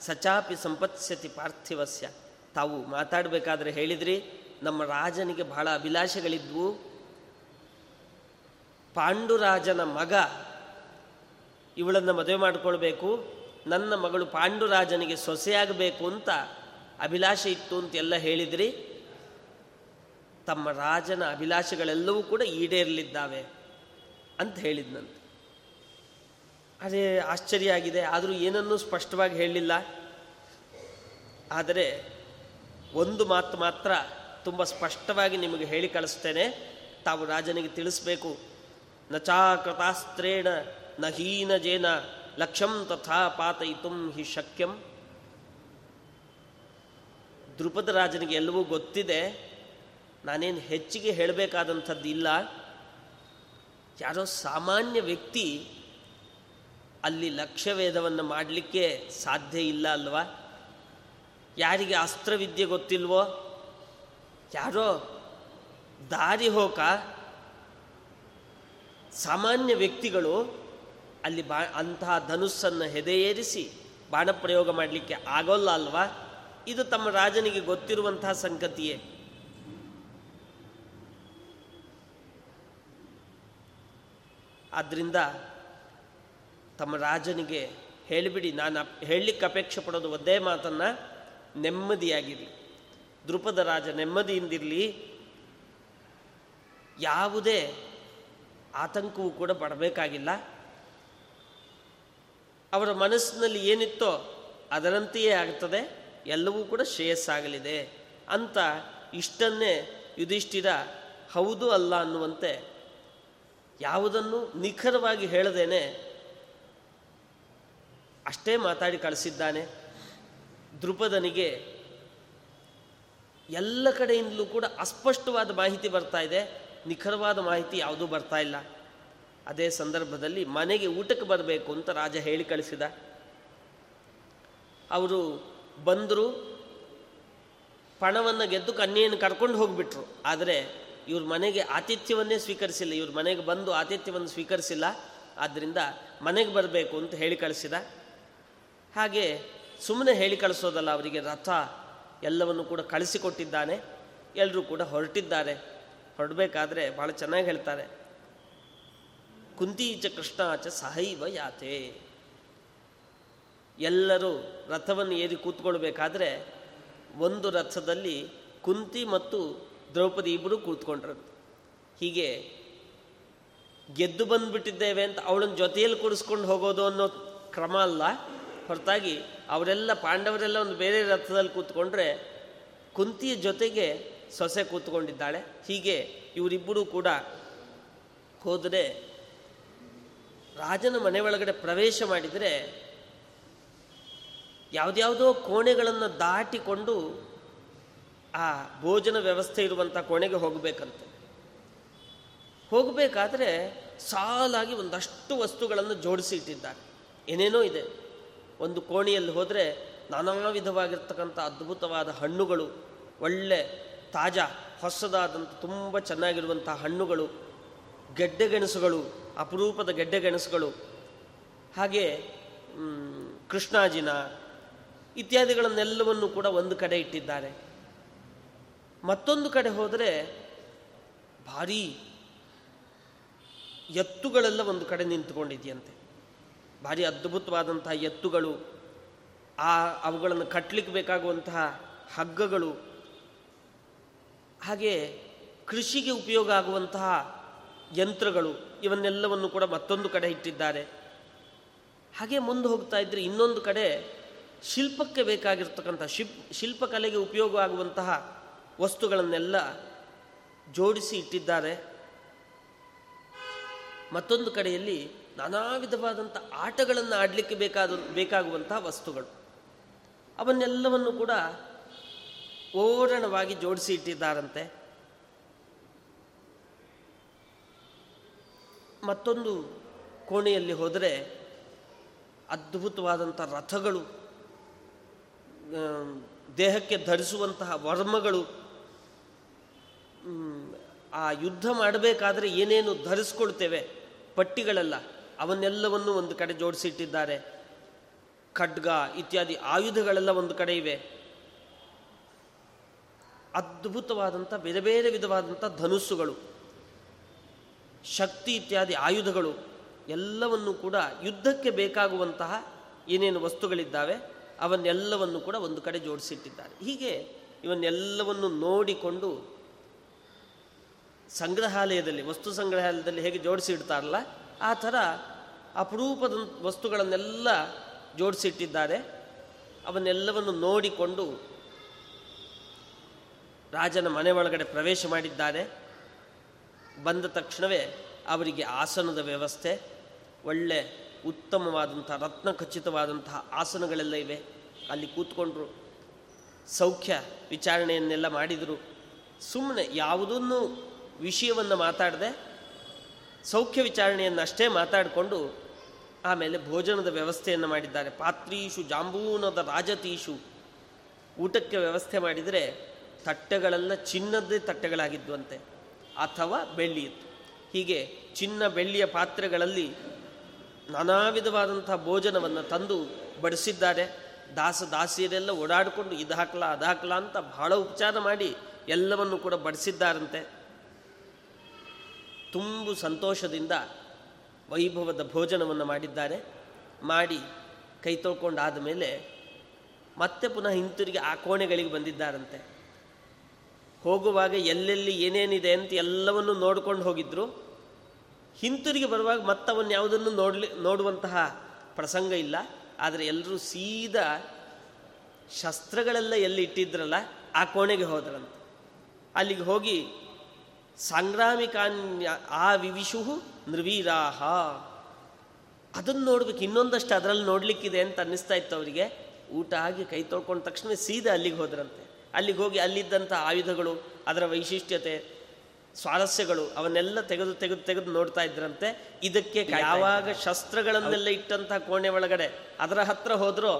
ಸಚಾಪಿ ಸಂಪತ್ಸ್ಯತಿ ಪಾರ್ಥಿವಸ್ಯ. ತಾವು ಮಾತಾಡಬೇಕಾದ್ರೆ ಹೇಳಿದ್ರಿ, ನಮ್ಮ ರಾಜನಿಗೆ ಬಹಳ ಅಭಿಲಾಷೆಗಳಿದ್ವು. ಪಾಂಡುರಾಜನ ಮಗ ಇವಳನ್ನು ಮದುವೆ ಮಾಡಿಕೊಳ್ಬೇಕು. ನನ್ನ ಮಗಳು ಪಾಂಡುರಾಜನಿಗೆ ಸೊಸೆಯಾಗಬೇಕು ಅಂತ ಅಭಿಲಾಷೆ ಇತ್ತು ಅಂತೆಲ್ಲ ಹೇಳಿದ್ರಿ. ತಮ್ಮ ರಾಜನ ಅಭಿಲಾಷೆಗಳೆಲ್ಲವೂ ಕೂಡ ಈಡೇರಲಿದ್ದಾವೆ ಅಂತ ಹೇಳಿದ್ನಂತೆ. ಅದೇ ಆಶ್ಚರ್ಯ ಆಗಿದೆ, ಆದರೂ ಏನನ್ನೂ ಸ್ಪಷ್ಟವಾಗಿ ಹೇಳಲಿಲ್ಲ ಆದರೆ ಒಂದು ಮಾತು ಮಾತ್ರ ತುಂಬ ಸ್ಪಷ್ಟವಾಗಿ ನಿಮಗೆ ಹೇಳಿ ಕಳಿಸ್ತೇನೆ. ತಾವು ರಾಜನಿಗೆ ತಿಳಿಸ್ಬೇಕು. ನಚಾಕೃತಾಸ್ತ್ರೇಣ ನಹೀನ ಜೇನ ಲಕ್ಷ್ಯಂ ತಥಾ ಪಾತಯಿತು ಹಿ ಶಕ್ಯಂ. ದ್ರುಪದ ರಾಜನಿಗೆ ಎಲ್ಲವೂ ಗೊತ್ತಿದೆ. ನಾನೇನು ಹೆಚ್ಚಿಗೆ ಹೇಳಬೇಕಾದಂಥದ್ದು ಇಲ್ಲ. ಯಾರೋ ಸಾಮಾನ್ಯ ವ್ಯಕ್ತಿ ಅಲ್ಲಿ ಲಕ್ಷ್ಯವೇದವನ್ನು ಮಾಡಲಿಕ್ಕೆ ಸಾಧ್ಯ ಇಲ್ಲ ಅಲ್ವಾ? ಯಾರಿಗೆ ಅಸ್ತ್ರವಿದ್ಯೆ ಗೊತ್ತಿಲ್ವೋ? ಯಾರೋ ದಾರಿ ಹೋಕ ಸಾಮಾನ್ಯ ವ್ಯಕ್ತಿಗಳು ಅಲ್ಲಿ ಬಾ, ಅಂತಹ ಧನುಸ್ಸನ್ನು ಹೆದೆಯೇರಿಸಿ ಬಾಣ ಪ್ರಯೋಗ ಮಾಡಲಿಕ್ಕೆ ಆಗೋಲ್ಲ ಅಲ್ವಾ? ಇದು ತಮ್ಮ ರಾಜನಿಗೆ ಗೊತ್ತಿರುವಂತಹ ಸಂಗತಿಯೇ. ಆದ್ದರಿಂದ ತಮ್ಮ ರಾಜನಿಗೆ ಹೇಳಿಬಿಡಿ, ನಾನು ಹೇಳಲಿಕ್ಕೆ ಅಪೇಕ್ಷೆ ಪಡೋದು ಒಂದೇ ಮಾತನ್ನು ನೆಮ್ಮದಿಯಾಗಿರಲಿ ದೃಪದ ರಾಜ ನೆಮ್ಮದಿಯಿಂದಿರಲಿ. ಯಾವುದೇ ಆತಂಕವೂ ಕೂಡ ಪಡಬೇಕಾಗಿಲ್ಲ. ಅವರ ಮನಸ್ಸಿನಲ್ಲಿ ಏನಿತ್ತೋ ಅದರಂತೆಯೇ ಆಗ್ತದೆ, ಎಲ್ಲವೂ ಕೂಡ ಶ್ರೇಯಸ್ಸಾಗಲಿದೆ ಅಂತ ಇಷ್ಟನ್ನೇ ಯುಧಿಷ್ಠಿರ, ಹೌದು ಅಲ್ಲ ಅನ್ನುವಂತೆ ಯಾವುದನ್ನು ನಿಖರವಾಗಿ ಹೇಳದೇನೆ ಅಷ್ಟೇ ಮಾತಾಡಿ ಕಳಿಸಿದ್ದಾನೆ. ದೃಪದನಿಗೆ ಎಲ್ಲ ಕಡೆಯಿಂದಲೂ ಕೂಡ ಅಸ್ಪಷ್ಟವಾದ ಮಾಹಿತಿ ಬರ್ತಾ ಇದೆ. ನಿಖರವಾದ ಮಾಹಿತಿ ಯಾವುದೂ ಬರ್ತಾ ಇಲ್ಲ. ಅದೇ ಸಂದರ್ಭದಲ್ಲಿ ಮನೆಗೆ ಊಟಕ್ಕೆ ಬರಬೇಕು ಅಂತ ರಾಜ ಹೇಳಿ ಕಳಿಸಿದ. ಅವರು ಬಂದರು, ಪಣವನ್ನು ಗೆದ್ದು ಕನ್ಯೆಯನ್ನು ಕರ್ಕೊಂಡು ಹೋಗಿಬಿಟ್ರು. ಆದರೆ ಇವ್ರ ಮನೆಗೆ ಆತಿಥ್ಯವನ್ನೇ ಸ್ವೀಕರಿಸಿಲ್ಲ. ಇವ್ರ ಮನೆಗೆ ಬಂದು ಆತಿಥ್ಯವನ್ನು ಸ್ವೀಕರಿಸಿಲ್ಲ. ಆದ್ದರಿಂದ ಮನೆಗೆ ಬರಬೇಕು ಅಂತ ಹೇಳಿ ಕಳಿಸಿದ. ಹಾಗೆ ಸುಮ್ಮನೆ ಹೇಳಿ ಕಳಿಸೋದಲ್ಲ, ಅವರಿಗೆ ರಥ ಎಲ್ಲವನ್ನು ಕೂಡ ಕಳಿಸಿಕೊಟ್ಟಿದ್ದಾನೆ. ಎಲ್ಲರೂ ಕೂಡ ಹೊರಟಿದ್ದಾರೆ. ಹೊರಡಬೇಕಾದ್ರೆ ಭಾಳ ಚೆನ್ನಾಗಿ ಹೇಳ್ತಾರೆ. ಕುಂತೀಚ ಕೃಷ್ಣಾಚ ಸಹೈವ ಯಾತೆ. ಎಲ್ಲರೂ ರಥವನ್ನು ಏರಿ ಕೂತ್ಕೊಳ್ಬೇಕಾದ್ರೆ ಒಂದು ರಥದಲ್ಲಿ ಕುಂತಿ ಮತ್ತು ದ್ರೌಪದಿ ಇಬ್ಬರು ಕೂತ್ಕೊಂಡ್ರು. ಹೀಗೆ ಗೆದ್ದು ಬಂದುಬಿಟ್ಟಿದ್ದೇವೆ ಅಂತ ಅವಳನ್ನ ಜೊತೆಯಲ್ಲಿ ಕೂಡಿಸ್ಕೊಂಡು ಹೋಗೋದು ಅನ್ನೋ ಕ್ರಮ ಅಲ್ಲ. ಹೊರತಾಗಿ ಅವರೆಲ್ಲ ಪಾಂಡವರೆಲ್ಲ ಒಂದು ಬೇರೆ ರಥದಲ್ಲಿ ಕೂತ್ಕೊಂಡ್ರೆ ಕುಂತಿಯ ಜೊತೆಗೆ ಸೊಸೆ ಕೂತ್ಕೊಂಡಿದ್ದಾಳೆ. ಹೀಗೆ ಇವರಿಬ್ಬರೂ ಕೂಡ ಹೋದರೆ ರಾಜನ ಮನೆ ಒಳಗಡೆ ಪ್ರವೇಶ ಮಾಡಿದರೆ ಯಾವುದ್ಯಾವುದೋ ಕೋಣೆಗಳನ್ನು ದಾಟಿಕೊಂಡು ಆ ಭೋಜನ ವ್ಯವಸ್ಥೆ ಇರುವಂಥ ಕೋಣೆಗೆ ಹೋಗಬೇಕಂತೆ. ಹೋಗಬೇಕಾದ್ರೆ ಸಾಲಾಗಿ ಒಂದಷ್ಟು ವಸ್ತುಗಳನ್ನು ಜೋಡಿಸಿ ಇಟ್ಟಿದ್ದಾರೆ. ಏನೇನೋ ಇದೆ. ಒಂದು ಕೋಣೆಯಲ್ಲಿ ಹೋದರೆ ನಾನಾ ವಿಧವಾಗಿರ್ತಕ್ಕಂಥ ಅದ್ಭುತವಾದ ಹಣ್ಣುಗಳು, ಒಳ್ಳೆ, ತಾಜಾ ಹೊಸದಾದಂಥ ತುಂಬ ಚೆನ್ನಾಗಿರುವಂಥ ಹಣ್ಣುಗಳು ಗೆಡ್ಡೆಗೆಣಸುಗಳು ಅಪರೂಪದ ಗೆಡ್ಡೆಗೆಣಸುಗಳು. ಹಾಗೆ ಕೃಷ್ಣಾಜಿನ ಇತ್ಯಾದಿಗಳನ್ನೆಲ್ಲವನ್ನು ಕೂಡ ಒಂದು ಕಡೆ ಇಟ್ಟಿದ್ದಾರೆ. ಮತ್ತೊಂದು ಕಡೆ ಹೋದರೆ ಭಾರೀ ಎತ್ತುಗಳೆಲ್ಲ ಒಂದು ಕಡೆ ನಿಂತುಕೊಂಡಿದೆಯಂತೆ. ಭಾರಿ ಅದ್ಭುತವಾದಂತಹ ಎತ್ತುಗಳು, ಆ ಅವುಗಳನ್ನು ಕಟ್ಟಲಿಕ್ಕೆ ಬೇಕಾಗುವಂತಹ ಹಗ್ಗಗಳು, ಹಾಗೆ ಕೃಷಿಗೆ ಉಪಯೋಗ ಆಗುವಂತಹ ಯಂತ್ರಗಳು ಇವನ್ನೆಲ್ಲವನ್ನು ಕೂಡ ಮತ್ತೊಂದು ಕಡೆ ಇಟ್ಟಿದ್ದಾರೆ. ಹಾಗೆ ಮುಂದೆ ಹೋಗ್ತಾ ಇದ್ದರೆ ಇನ್ನೊಂದು ಕಡೆ ಶಿಲ್ಪಕ್ಕೆ ಬೇಕಾಗಿರ್ತಕ್ಕಂಥ ಶಿಪ್, ಶಿಲ್ಪಕಲೆಗೆ ಉಪಯೋಗ ಆಗುವಂತಹ ವಸ್ತುಗಳನ್ನೆಲ್ಲ ಜೋಡಿಸಿ ಇಟ್ಟಿದ್ದಾರೆ. ಮತ್ತೊಂದು ಕಡೆಯಲ್ಲಿ ನಾನಾ ವಿಧವಾದಂಥ ಆಟಗಳನ್ನು ಆಡಲಿಕ್ಕೆ ಬೇಕಾದ, ಬೇಕಾಗುವಂತಹ ವಸ್ತುಗಳು. ಅವನ್ನೆಲ್ಲವನ್ನು ಕೂಡ ಓರಣವಾಗಿ ಜೋಡಿಸಿ ಇಟ್ಟಿದ್ದಾರಂತೆ. ಮತ್ತೊಂದು ಕೋಣೆಯಲ್ಲಿ ಹೋದರೆ ಅದ್ಭುತವಾದಂಥ ರಥಗಳು ದೇಹಕ್ಕೆ ಧರಿಸುವಂತಹ ವರ್ಮಗಳು ಆ ಯುದ್ಧ ಮಾಡಬೇಕಾದ್ರೆ ಏನೇನು ಧರಿಸ್ಕೊಳ್ತೇವೆ? ಪಟ್ಟಿಗಳೆಲ್ಲ, ಅವನ್ನೆಲ್ಲವನ್ನು ಒಂದು ಕಡೆ ಜೋಡಿಸಿಟ್ಟಿದ್ದಾರೆ. ಖಡ್ಗ ಇತ್ಯಾದಿ ಆಯುಧಗಳೆಲ್ಲ ಒಂದು ಕಡೆ ಇವೆ. ಅದ್ಭುತವಾದಂಥ, ಬೇರೆ ಬೇರೆ ವಿಧವಾದಂಥ ಧನುಸ್ಸುಗಳು. ಶಕ್ತಿ ಇತ್ಯಾದಿ ಆಯುಧಗಳು ಎಲ್ಲವನ್ನು ಕೂಡ ಯುದ್ಧಕ್ಕೆ ಬೇಕಾಗುವಂತಹ ಏನೇನು ವಸ್ತುಗಳಿದ್ದಾವೆ ಅವನ್ನೆಲ್ಲವನ್ನು ಕೂಡ ಒಂದು ಕಡೆ ಜೋಡಿಸಿಟ್ಟಿದ್ದಾರೆ. ಹೀಗೆ ಇವನ್ನೆಲ್ಲವನ್ನು ನೋಡಿಕೊಂಡು ಸಂಗ್ರಹಾಲಯದಲ್ಲಿ, ವಸ್ತು ಸಂಗ್ರಹಾಲಯದಲ್ಲಿ ಹೇಗೆ ಜೋಡಿಸಿ ಇಡ್ತಾರಲ್ಲ ಆ ಥರ ಅಪರೂಪದ ವಸ್ತುಗಳನ್ನೆಲ್ಲ ಜೋಡಿಸಿಟ್ಟಿದ್ದಾರೆ. ಅವನ್ನೆಲ್ಲವನ್ನು ನೋಡಿಕೊಂಡು ರಾಜನ ಮನೆ ಒಳಗಡೆ ಪ್ರವೇಶ ಮಾಡಿದ್ದಾರೆ. ಬಂದ ತಕ್ಷಣವೇ ಅವರಿಗೆ ಆಸನದ ವ್ಯವಸ್ಥೆ, ಒಳ್ಳೆ ಉತ್ತಮವಾದಂಥ ರತ್ನ ಖಚಿತವಾದಂತಹ ಆಸನಗಳೆಲ್ಲ ಇವೆ. ಅಲ್ಲಿ ಕೂತ್ಕೊಂಡ್ರು, ಸೌಖ್ಯ ವಿಚಾರಣೆಯನ್ನೆಲ್ಲ ಮಾಡಿದರು. ಸುಮ್ಮನೆ ಯಾವುದನ್ನು ವಿಷಯವನ್ನು ಮಾತಾಡದೆ, ಸೌಖ್ಯ ವಿಚಾರಣೆಯನ್ನು ಅಷ್ಟೇ ಮಾತಾಡಿಕೊಂಡು ಆಮೇಲೆ ಭೋಜನದ ವ್ಯವಸ್ಥೆಯನ್ನು ಮಾಡಿದ್ದಾರೆ. ಪಾತ್ರೀಶು, ಜಾಂಬೂನದ ರಾಜತೀಶು ಊಟಕ್ಕೆ ವ್ಯವಸ್ಥೆ ಮಾಡಿದರೆ ತಟ್ಟೆಗಳೆಲ್ಲ ಚಿನ್ನದ್ದೇ ತಟ್ಟೆಗಳಾಗಿದ್ವಂತೆ. ಅಥವಾ ಬೆಳ್ಳಿಯಿತ್ತು. ಹೀಗೆ ಚಿನ್ನ ಬೆಳ್ಳಿಯ ಪಾತ್ರೆಗಳಲ್ಲಿ ನಾನಾ ವಿಧವಾದಂಥ ಭೋಜನವನ್ನು ತಂದು ಬಡಿಸಿದ್ದಾರೆ. ದಾಸ ದಾಸಿಯರೆಲ್ಲ ಓಡಾಡಿಕೊಂಡು ಇದು ಹಾಕ್ಲಾ, ಅದು ಹಾಕ್ಲಾ ಅಂತ ಬಹಳ ಉಪಚಾರ ಮಾಡಿ ಎಲ್ಲವನ್ನು ಕೂಡ ಬಡಿಸಿದ್ದಾರಂತೆ. ತುಂಬು ಸಂತೋಷದಿಂದ ವೈಭವದ ಭೋಜನವನ್ನು ಮಾಡಿದ್ದಾರೆ. ಮಾಡಿ ಕೈ ತೊಳ್ಕೊಂಡಾದ ಮೇಲೆ ಮತ್ತೆ ಪುನಃ ಹಿಂತಿರುಗಿ ಆ ಕೋಣೆಗಳಿಗೆ ಬಂದಿದ್ದಾರಂತೆ. ಹೋಗುವಾಗ ಎಲ್ಲೆಲ್ಲಿ ಏನೇನಿದೆ ಅಂತ ಎಲ್ಲವನ್ನು ನೋಡ್ಕೊಂಡು ಹೋಗಿದ್ರು. ಹಿಂತಿರುಗಿ ಬರುವಾಗ ಮತ್ತವನ್ನ ಯಾವುದನ್ನು ನೋಡ್ಲಿ, ನೋಡುವಂತಹ ಪ್ರಸಂಗ ಇಲ್ಲ. ಆದರೆ ಎಲ್ಲರೂ ಸೀದಾ ಶಸ್ತ್ರಗಳೆಲ್ಲ ಎಲ್ಲಿ ಇಟ್ಟಿದ್ರಲ್ಲ, ಆ ಕೋಣೆಗೆ ಹೋದ್ರಂತೆ. ಅಲ್ಲಿಗೆ ಹೋಗಿ ಸಾಂಗ್ರಾಮಿಕಾನ್ಯ ಆ ವಿವಿಷುಹು ನೃವೀರಾಹ ಅದನ್ನು ನೋಡ್ಬೇಕು, ಇನ್ನೊಂದಷ್ಟು ಅದರಲ್ಲಿ ನೋಡಲಿಕ್ಕಿದೆ ಅಂತ ಅನ್ನಿಸ್ತಾ ಇತ್ತು ಅವರಿಗೆ. ಊಟ ಆಗಿ ಕೈ ತೊಳ್ಕೊಂಡ ತಕ್ಷಣ ಸೀದಾ ಅಲ್ಲಿಗೆ ಹೋದ್ರಂತೆ. ಅಲ್ಲಿಗೆ ಹೋಗಿ ಅಲ್ಲಿದ್ದಂಥ ಆಯುಧಗಳು ಅದರ ವೈಶಿಷ್ಟ್ಯತೆ ಸ್ವಾರಸ್ಯಗಳು ಅವನ್ನೆಲ್ಲ ತೆಗೆದು ತೆಗೆದು ತೆಗೆದು ನೋಡ್ತಾ ಇದ್ರಂತೆ. ಇದಕ್ಕೆ ಯಾವಾಗ ಶಸ್ತ್ರಗಳನ್ನೆಲ್ಲ ಇಟ್ಟಂತಹ ಕೋಣೆ ಒಳಗಡೆ ಅದರ ಹತ್ರ ಹೋದರೂ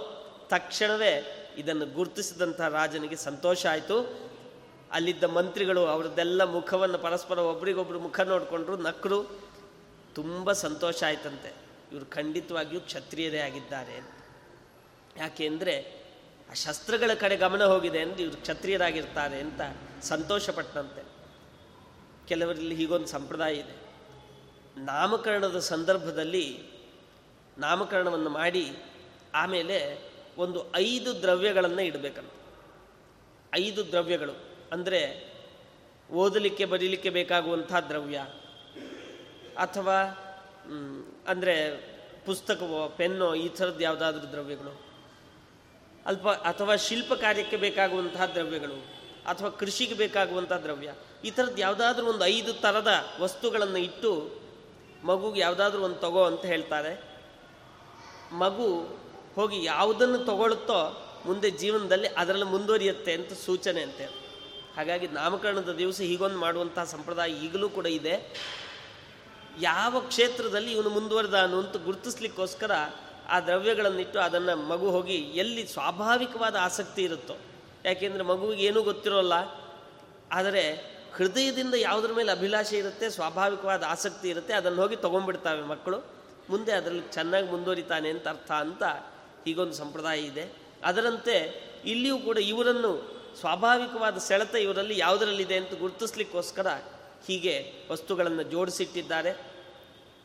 ತಕ್ಷಣವೇ ಇದನ್ನು ಗುರುತಿಸಿದಂಥ ರಾಜನಿಗೆ ಸಂತೋಷ ಆಯಿತು. ಅಲ್ಲಿದ್ದ ಮಂತ್ರಿಗಳು ಅವ್ರದ್ದೆಲ್ಲ ಮುಖವನ್ನು ಪರಸ್ಪರ ಒಬ್ರಿಗೊಬ್ರು ಮುಖ ನೋಡಿಕೊಂಡ್ರು ನಕ್ರು ತುಂಬ ಸಂತೋಷ ಆಯ್ತಂತೆ. ಇವರು ಖಂಡಿತವಾಗಿಯೂ ಕ್ಷತ್ರಿಯರೇ ಆಗಿದ್ದಾರೆ ಯಾಕೆ ಅಂದರೆ ಆ ಶಸ್ತ್ರಗಳ ಕಡೆ ಗಮನ ಹೋಗಿದೆ ಎಂದು ಇವರು ಕ್ಷತ್ರಿಯರಾಗಿರ್ತಾರೆ ಅಂತ ಸಂತೋಷಪಟ್ಟಂತೆ. ಕೆಲವರಲ್ಲಿ ಹೀಗೊಂದು ಸಂಪ್ರದಾಯ ಇದೆ. ನಾಮಕರಣದ ಸಂದರ್ಭದಲ್ಲಿ ನಾಮಕರಣವನ್ನು ಮಾಡಿ ಆಮೇಲೆ ಒಂದು ಐದು ದ್ರವ್ಯಗಳನ್ನು ಇಡಬೇಕಂತ. ಐದು ದ್ರವ್ಯಗಳು ಅಂದರೆ ಓದಲಿಕ್ಕೆ ಬರೀಲಿಕ್ಕೆ ಬೇಕಾಗುವಂಥ ದ್ರವ್ಯ ಅಥವಾ ಅಂದರೆ ಪುಸ್ತಕವೋ, ಪೆನ್ನೋ ಈ ಥರದ್ದು ಯಾವುದಾದ್ರೂ ದ್ರವ್ಯಗಳು. ಅಲ್ಪ ಅಥವಾ ಶಿಲ್ಪ ಕಾರ್ಯಕ್ಕೆ ಬೇಕಾಗುವಂತಹ ದ್ರವ್ಯಗಳು ಅಥವಾ ಕೃಷಿಗೆ ಬೇಕಾಗುವಂಥ ದ್ರವ್ಯ. ಈ ಥರದ್ದು ಯಾವುದಾದ್ರೂ ಒಂದು ಐದು ಥರದ ವಸ್ತುಗಳನ್ನು ಇಟ್ಟು ಮಗುಗೆ ಯಾವುದಾದ್ರೂ ಒಂದು ತಗೋ ಅಂತ ಹೇಳ್ತಾರೆ. ಮಗು ಹೋಗಿ ಯಾವುದನ್ನು ತಗೊಳುತ್ತೋ ಮುಂದೆ ಜೀವನದಲ್ಲಿ ಅದರಲ್ಲಿ ಮುಂದುವರಿಯುತ್ತೆ ಅಂತ ಸೂಚನೆ ಅಂತೆ. ಹಾಗಾಗಿ ನಾಮಕರಣದ ದಿವಸ ಹೀಗೊಂದು ಮಾಡುವಂತಹ ಸಂಪ್ರದಾಯ ಈಗಲೂ ಕೂಡ ಇದೆ. ಯಾವ ಕ್ಷೇತ್ರದಲ್ಲಿ ಇವನು ಮುಂದುವರೆದಾನು ಅಂತ ಗುರುತಿಸ್ಲಿಕ್ಕೋಸ್ಕರ ಆ ದ್ರವ್ಯಗಳನ್ನಿಟ್ಟು ಅದನ್ನು ಮಗು ಹೋಗಿ ಎಲ್ಲಿ ಸ್ವಾಭಾವಿಕವಾದ ಆಸಕ್ತಿ ಇರುತ್ತೋ, ಯಾಕೆಂದರೆ ಮಗುವಿಗೆ ಏನೂ ಗೊತ್ತಿರೋಲ್ಲ, ಆದರೆ ಹೃದಯದಿಂದ ಯಾವುದ್ರ ಮೇಲೆ ಅಭಿಲಾಷೆ ಇರುತ್ತೆ, ಸ್ವಾಭಾವಿಕವಾದ ಆಸಕ್ತಿ ಇರುತ್ತೆ, ಅದನ್ನು ಹೋಗಿ ತೊಗೊಂಡ್ಬಿಡ್ತಾವೆ ಮಕ್ಕಳು. ಮುಂದೆ ಅದರಲ್ಲಿ ಚೆನ್ನಾಗಿ ಮುಂದುವರಿತಾನೆ ಅಂತ ಅರ್ಥ ಅಂತ ಹೀಗೊಂದು ಸಂಪ್ರದಾಯ ಇದೆ. ಅದರಂತೆ ಇಲ್ಲಿಯೂ ಕೂಡ ಇವರನ್ನು ಸ್ವಾಭಾವಿಕವಾದ ಸೆಳೆತ ಇವರಲ್ಲಿ ಯಾವುದರಲ್ಲಿದೆ ಅಂತ ಗುರುತಿಸ್ಲಿಕ್ಕೋಸ್ಕರ ಹೀಗೆ ವಸ್ತುಗಳನ್ನು ಜೋಡಿಸಿಟ್ಟಿದ್ದಾರೆ.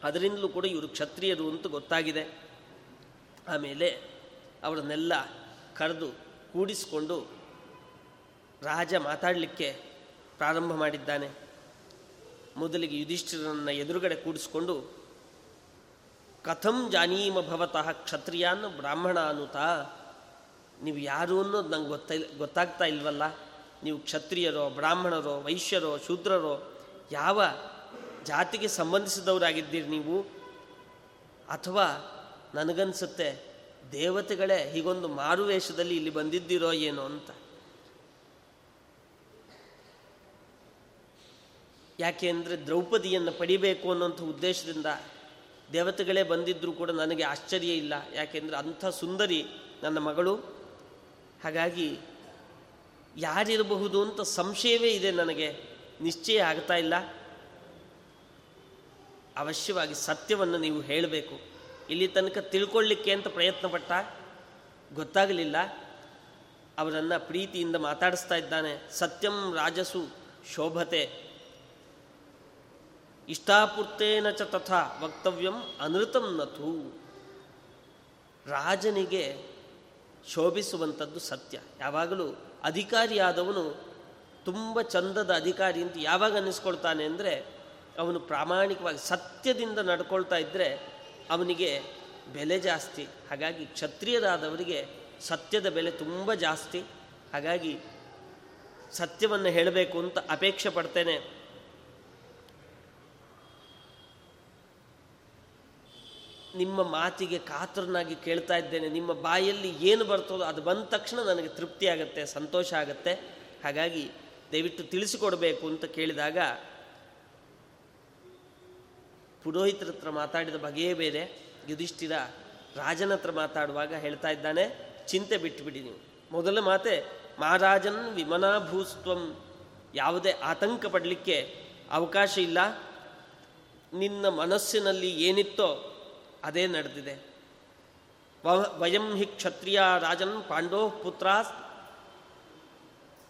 ಅದರಿಂದಲೂ ಕೂಡ ಇವರು ಕ್ಷತ್ರಿಯರು ಅಂತ ಗೊತ್ತಾಗಿದೆ. ಆಮೇಲೆ ಅವರನ್ನೆಲ್ಲ ಕರೆದು ಕೂಡಿಸಿಕೊಂಡು ರಾಜ ಮಾತಾಡಲಿಕ್ಕೆ ಪ್ರಾರಂಭ ಮಾಡಿದ್ದಾನೆ. ಮೊದಲಿಗೆ ಯುಧಿಷ್ಠಿರನನ್ನು ಎದುರುಗಡೆ ಕೂಡಿಸ್ಕೊಂಡು, ಕಥಂ ಜಾನೀಮ ಭವತಃ ಕ್ಷತ್ರಿಯಾನ್ ಬ್ರಾಹ್ಮಣ ಅನ್ನುತ್ತಾ ನೀವು ಯಾರು ಅನ್ನೋದು ನಂಗೆ ಗೊತ್ತ, ಗೊತ್ತಾಗ್ತಾ ಇಲ್ವಲ್ಲ? ನೀವು ಕ್ಷತ್ರಿಯರೋ, ಬ್ರಾಹ್ಮಣರೋ, ವೈಶ್ಯರೋ, ಶೂದ್ರರೋ, ಯಾವ ಜಾತಿಗೆ ಸಂಬಂಧಿಸಿದವರಾಗಿದ್ದೀರಿ ನೀವು? ಅಥವಾ ನನಗನ್ಸುತ್ತೆ, ದೇವತೆಗಳೇ, ಹೀಗೊಂದು ಮಾರುವೇಷದಲ್ಲಿ ಇಲ್ಲಿ ಬಂದಿದ್ದೀರೋ ಏನೋ ಅಂತ. ಯಾಕೆ ಅಂದರೆ ದ್ರೌಪದಿಯನ್ನು ಪಡಿಬೇಕು ಅನ್ನೋಂಥ ಉದ್ದೇಶದಿಂದ ದೇವತೆಗಳೇ ಬಂದಿದ್ದರೂ ಕೂಡ ನನಗೆ ಆಶ್ಚರ್ಯ ಇಲ್ಲ. ಯಾಕೆಂದರೆ ಅಂಥ ಸುಂದರಿ ನನ್ನ ಮಗಳು. ಹಾಗಾಗಿ ಯಾರಿರಬಹುದು ಅಂತ ಸಂಶಯವೇ ಇದೆ ನನಗೆ. ನಿಶ್ಚಯ ಆಗ್ತಾ ಇಲ್ಲ. ಅವಶ್ಯವಾಗಿ ಸತ್ಯವನ್ನು ನೀವು ಹೇಳಬೇಕು. ಇಲ್ಲಿ ತನಕ ತಿಳ್ಕೊಳ್ಳಿಕ್ಕೆ ಅಂತ ಪ್ರಯತ್ನ ಪಟ್ಟ ಗೊತ್ತಾಗಲಿಲ್ಲ. ಅವರನ್ನು ಪ್ರೀತಿಯಿಂದ ಮಾತಾಡಿಸ್ತಾ ಇದ್ದಾನೆ. ಸತ್ಯಂ ರಾಜಸು ಶೋಭತೆ. ಇಷ್ಟಾಪೂರ್ತೇನ ಚ ತಥಾ ವಕ್ತವ್ಯಂ ಅನೃತಂ ನಥು. ರಾಜನಿಗೆ ಶೋಭಿಸುವಂಥದ್ದು ಸತ್ಯ. ಯಾವಾಗಲೂ ಅಧಿಕಾರಿಯಾದವನು ತುಂಬ ಚಂದದ ಅಧಿಕಾರಿ ಅಂತ ಯಾವಾಗ ಅನ್ನಿಸ್ಕೊಳ್ತಾನೆ ಅಂದರೆ ಅವನು ಪ್ರಾಮಾಣಿಕವಾಗಿ ಸತ್ಯದಿಂದ ನಡ್ಕೊಳ್ತಾ ಇದ್ದರೆ ಅವನಿಗೆ ಬೆಲೆ ಜಾಸ್ತಿ. ಹಾಗಾಗಿ ಕ್ಷತ್ರಿಯರಾದವರಿಗೆ ಸತ್ಯದ ಬೆಲೆ ತುಂಬ ಜಾಸ್ತಿ. ಹಾಗಾಗಿ ಸತ್ಯವನ್ನು ಹೇಳಬೇಕು ಅಂತ ಅಪೇಕ್ಷೆ ಪಡ್ತೇನೆ. ನಿಮ್ಮ ಮಾತಿಗೆ ಕಾತರನಾಗಿ ಕೇಳ್ತಾ ಇದ್ದೇನೆ. ನಿಮ್ಮ ಬಾಯಲ್ಲಿ ಏನು ಬರ್ತದೋ ಅದು ಬಂದ ತಕ್ಷಣ ನನಗೆ ತೃಪ್ತಿ ಆಗುತ್ತೆ, ಸಂತೋಷ ಆಗುತ್ತೆ. ಹಾಗಾಗಿ ದಯವಿಟ್ಟು ತಿಳಿಸಿಕೊಡಬೇಕು ಅಂತ ಕೇಳಿದಾಗ ಪುರೋಹಿತರ ಹತ್ರ ಮಾತಾಡಿದ ಬಗೆಯೇ ಬೇರೆ. ಯುಧಿಷ್ಠಿರ ರಾಜನ ಹತ್ರ ಮಾತಾಡುವಾಗ ಹೇಳ್ತಾ ಇದ್ದಾನೆ, ಚಿಂತೆ ಬಿಟ್ಟುಬಿಡಿ ನೀವು. ಮೊದಲ ಮಾತೆ, ಮಹಾರಾಜನ್ ವಿಮನಾಭೂಸ್ತ್ವಂ. ಯಾವುದೇ ಆತಂಕ ಪಡಲಿಕ್ಕೆ ಅವಕಾಶ ಇಲ್ಲ. ನಿನ್ನ ಮನಸ್ಸಿನಲ್ಲಿ ಏನಿತ್ತೋ ಅದೇ ನಡೆದಿದೆ. ವಯಂ ಹಿ ಕ್ಷತ್ರಿಯ ರಾಜನ್ ಪಾಂಡೋ ಪುತ್ರ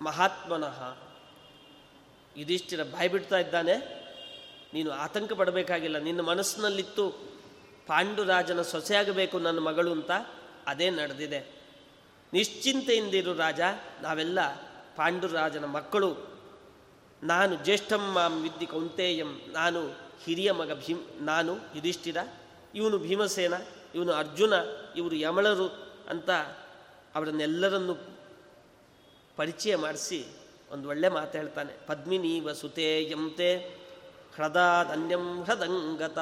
ಮಹಾತ್ಮನಃ. ಯುಧಿಷ್ಠಿರ ಬಾಯ್ಬಿಡ್ತಾ ಇದ್ದಾನೆ. ನೀನು ಆತಂಕ ಪಡಬೇಕಾಗಿಲ್ಲ ನಿನ್ನ ಮನಸ್ಸಿನಲ್ಲಿತ್ತು ಪಾಂಡುರಾಜನ ಸೊಸೆಯಾಗಬೇಕು ನನ್ನ ಮಗಳು ಅಂತ ಅದೇ ನಡೆದಿದೆ. ನಿಶ್ಚಿಂತೆಯಿಂದಿರು ರಾಜ, ನಾವೆಲ್ಲ ಪಾಂಡುರಾಜನ ಮಕ್ಕಳು. ನಾನು ಜ್ಯೇಷ್ಠಂ ಮಾಂ ವಿದ್ಯೆ ಕೌಂತೇಯಂ, ನಾನು ಹಿರಿಯ ಮಗ ಭೀಮ್, ನಾನು ಯುಧಿಷ್ಠಿರ, ಇವನು ಭೀಮಸೇನ, ಇವನು ಅರ್ಜುನ, ಇವರು ಯಮಳರು ಅಂತ ಅವರನ್ನೆಲ್ಲರನ್ನು ಪರಿಚಯ ಮಾಡಿಸಿ ಒಂದು ಒಳ್ಳೆ ಮಾತು ಹೇಳ್ತಾನೆ. ಪದ್ಮಿನಿ ವಸುತೆ ಯಂತೆ ಹೃದಾಧನ್ಯಂ ಹೃದಂಗತ.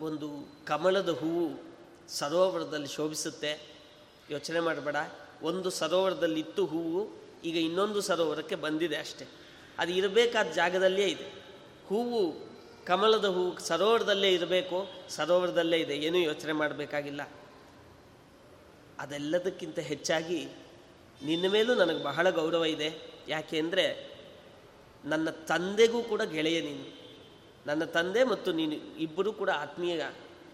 ಒಂದು ಕಮಲದ ಹೂವು ಸರೋವರದಲ್ಲಿ ಶೋಭಿಸುತ್ತೆ. ಯೋಚನೆ ಮಾಡಬೇಡ. ಒಂದು ಸರೋವರದಲ್ಲಿ ಇತ್ತು ಹೂವು, ಈಗ ಇನ್ನೊಂದು ಸರೋವರಕ್ಕೆ ಬಂದಿದೆ ಅಷ್ಟೆ. ಅದು ಇರಬೇಕಾದ ಜಾಗದಲ್ಲೇ ಇದೆ. ಹೂವು ಕಮಲದ ಹೂವು ಸರೋವರದಲ್ಲೇ ಇರಬೇಕು, ಸರೋವರದಲ್ಲೇ ಇದೆ, ಏನೂ ಯೋಚನೆ ಮಾಡಬೇಕಾಗಿಲ್ಲ. ಅದೆಲ್ಲದಕ್ಕಿಂತ ಹೆಚ್ಚಾಗಿ ನಿನ್ನ ಮೇಲೂ ನನಗೆ ಬಹಳ ಗೌರವ ಇದೆ. ಯಾಕೆ ಅಂದರೆ ನನ್ನ ತಂದೆಗೂ ಕೂಡ ಗೆಳೆಯ ನೀನು. ನನ್ನ ತಂದೆ ಮತ್ತು ನೀನು ಇಬ್ಬರೂ ಕೂಡ ಆತ್ಮೀಯ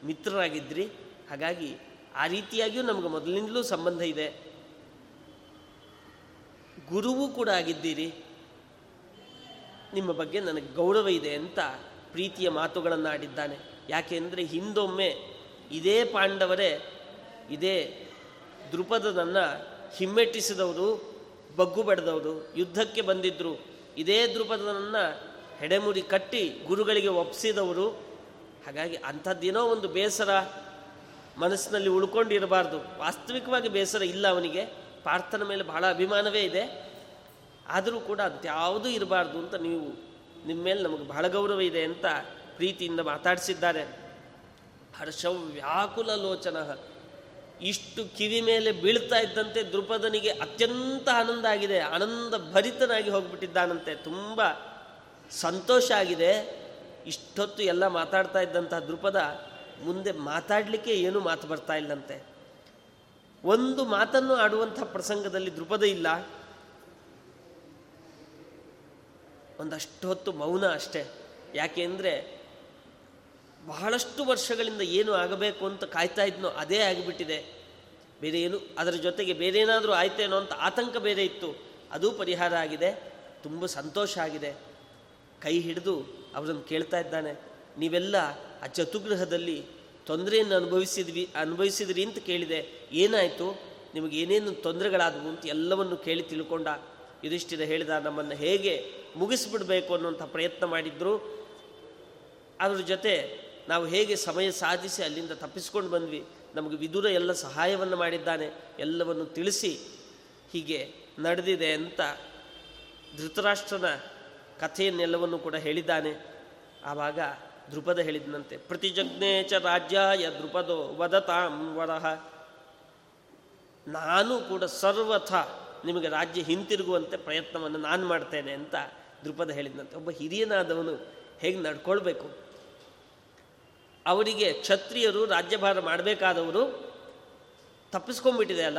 ಮಿತ್ರರಾಗಿದ್ರಿ. ಹಾಗಾಗಿ ಆ ರೀತಿಯಾಗಿಯೂ ನಮಗೆ ಮೊದಲಿನಿಂದಲೂ ಸಂಬಂಧ ಇದೆ. ಗುರುವೂ ಕೂಡ ಆಗಿದ್ದೀರಿ. ನಿಮ್ಮ ಬಗ್ಗೆ ನನಗೆ ಗೌರವ ಇದೆ ಅಂತ ಪ್ರೀತಿಯ ಮಾತುಗಳನ್ನು ಆಡಿದ್ದಾನೆ ಯಾಕೆಂದರೆ ಹಿಂದೊಮ್ಮೆ ಇದೇ ಪಾಂಡವರೇ, ಇದೇ ದೃಪದನನ್ನು ಹಿಮ್ಮೆಟ್ಟಿಸಿದವರು, ಬಗ್ಗು ಬಡದವರು, ಯುದ್ಧಕ್ಕೆ ಬಂದಿದ್ದರು ಇದೇ ದೃಪದನನ್ನು ಹೆಡೆಮುಡಿ ಕಟ್ಟಿ ಗುರುಗಳಿಗೆ ಒಪ್ಪಿಸಿದವರು ಹಾಗಾಗಿ ಅಂಥದ್ದೇನೋ ಒಂದು ಬೇಸರ ಮನಸ್ಸಿನಲ್ಲಿ ಉಳ್ಕೊಂಡಿರಬಾರ್ದು. ವಾಸ್ತವಿಕವಾಗಿ ಬೇಸರ ಇಲ್ಲ ಅವನಿಗೆ. ಪಾರ್ಥನ ಮೇಲೆ ಬಹಳ ಅಭಿಮಾನವೇ ಇದೆ. ಆದರೂ ಕೂಡ ಅಂತ್ಯಾವುದೂ ಇರಬಾರ್ದು ಅಂತ ನೀವು ನಿಮ್ಮ ಮೇಲೆ ನಮಗೆ ಬಹಳ ಗೌರವ ಇದೆ ಅಂತ ಪ್ರೀತಿಯಿಂದ ಮಾತಾಡಿಸಿದ್ದಾರೆ. ಹರ್ಷವ್ಯಾಕುಲ ಲೋಚನ ಇಷ್ಟು ಕಿವಿ ಮೇಲೆ ಬೀಳ್ತಾ ಇದ್ದಂತೆ ದ್ರುಪದನಿಗೆ ಅತ್ಯಂತ ಆನಂದ ಆಗಿದೆ. ಆನಂದ ಭರಿತನಾಗಿ ಹೋಗ್ಬಿಟ್ಟಿದ್ದಾನಂತೆ. ತುಂಬ ಸಂತೋಷ ಆಗಿದೆ. ಇಷ್ಟೊತ್ತು ಎಲ್ಲ ಮಾತಾಡ್ತಾ ಇದ್ದಂತಹ ದ್ರುಪದ ಮುಂದೆ ಮಾತಾಡಲಿಕ್ಕೆ ಏನೂ ಮಾತು ಬರ್ತಾ ಇಲ್ಲಂತೆ. ಒಂದು ಮಾತನ್ನು ಆಡುವಂಥ ಪ್ರಸಂಗದಲ್ಲಿ ದೃಪದ ಇಲ್ಲ. ಒಂದಷ್ಟು ಹೊತ್ತು ಮೌನ ಅಷ್ಟೇ. ಯಾಕೆ ಅಂದರೆ ಬಹಳಷ್ಟು ವರ್ಷಗಳಿಂದ ಏನು ಆಗಬೇಕು ಅಂತ ಕಾಯ್ತಾ ಇದ್ನೋ ಅದೇ ಆಗಿಬಿಟ್ಟಿದೆ. ಬೇರೆ ಏನು, ಅದರ ಜೊತೆಗೆ ಬೇರೆ ಏನಾದರೂ ಆಯ್ತೇನೋ ಅಂತ ಆತಂಕ ಬೇರೆ ಇತ್ತು. ಅದು ಪರಿಹಾರ ಆಗಿದೆ. ತುಂಬ ಸಂತೋಷ ಆಗಿದೆ. ಕೈ ಹಿಡಿದು ಅವರನ್ನು ಕೇಳ್ತಾ ಇದ್ದಾನೆ, ನೀವೆಲ್ಲ ಆ ಚತುಗ್ರಹದಲ್ಲಿ ತೊಂದರೆಯನ್ನು ಅನುಭವಿಸಿದ್ವಿ, ಅನುಭವಿಸಿದ್ರಿ ಅಂತ ಕೇಳಿದೆ. ಏನಾಯಿತು? ನಿಮಗೆ ಏನೇನು ತೊಂದರೆಗಳಾದವು ಅಂತ ಎಲ್ಲವನ್ನು ಕೇಳಿ ತಿಳ್ಕೊಂಡ ಯುಧಿಷ್ಠಿರ ಹೇಳಿದ, ನಮ್ಮನ್ನು ಹೇಗೆ ಮುಗಿಸ್ಬಿಡಬೇಕು ಅನ್ನುವಂಥ ಪ್ರಯತ್ನ ಮಾಡಿದ್ರು. ಅದ್ರ ಜೊತೆ ನಾವು ಹೇಗೆ ಸಮಯ ಸಾಧಿಸಿ ಅಲ್ಲಿಂದ ತಪ್ಪಿಸ್ಕೊಂಡು ಬಂದ್ವಿ. ನಮಗೆ ವಿದುರ ಎಲ್ಲ ಸಹಾಯವನ್ನು ಮಾಡಿದ್ದಾನೆ. ಎಲ್ಲವನ್ನು ತಿಳಿಸಿ ಹೀಗೆ ನಡೆದಿದೆ ಅಂತ ಧೃತರಾಷ್ಟ್ರನ ಕಥೆಯನ್ನೆಲ್ಲವನ್ನು ಕೂಡ ಹೇಳಿದ್ದಾನೆ. ಆವಾಗ ದೃಪದ ಹೇಳಿದನಂತೆ ಪ್ರತಿಜಜ್ಞೆ ಚ ರಾಜ್ಯಾಯ ದೃಪದೋ ವದತಾಂ ವರಹ ನಾನು ಕೂಡ ಸರ್ವಥ ನಿಮಗೆ ರಾಜ್ಯ ಹಿಂತಿರುಗುವಂತೆ ಪ್ರಯತ್ನವನ್ನು ನಾನು ಮಾಡ್ತೇನೆ ಅಂತ ದೃಪದ ಹೇಳಿದಂತೆ ಒಬ್ಬ ಹಿರಿಯನಾದವನು ಹೇಗೆ ನಡ್ಕೊಳ್ಬೇಕು? ಅವರಿಗೆ ಕ್ಷತ್ರಿಯರು ರಾಜ್ಯಭಾರ ಮಾಡಬೇಕಾದವರು ತಪ್ಪಿಸ್ಕೊಂಡ್ಬಿಟ್ಟಿದೆ ಅಲ್ಲ?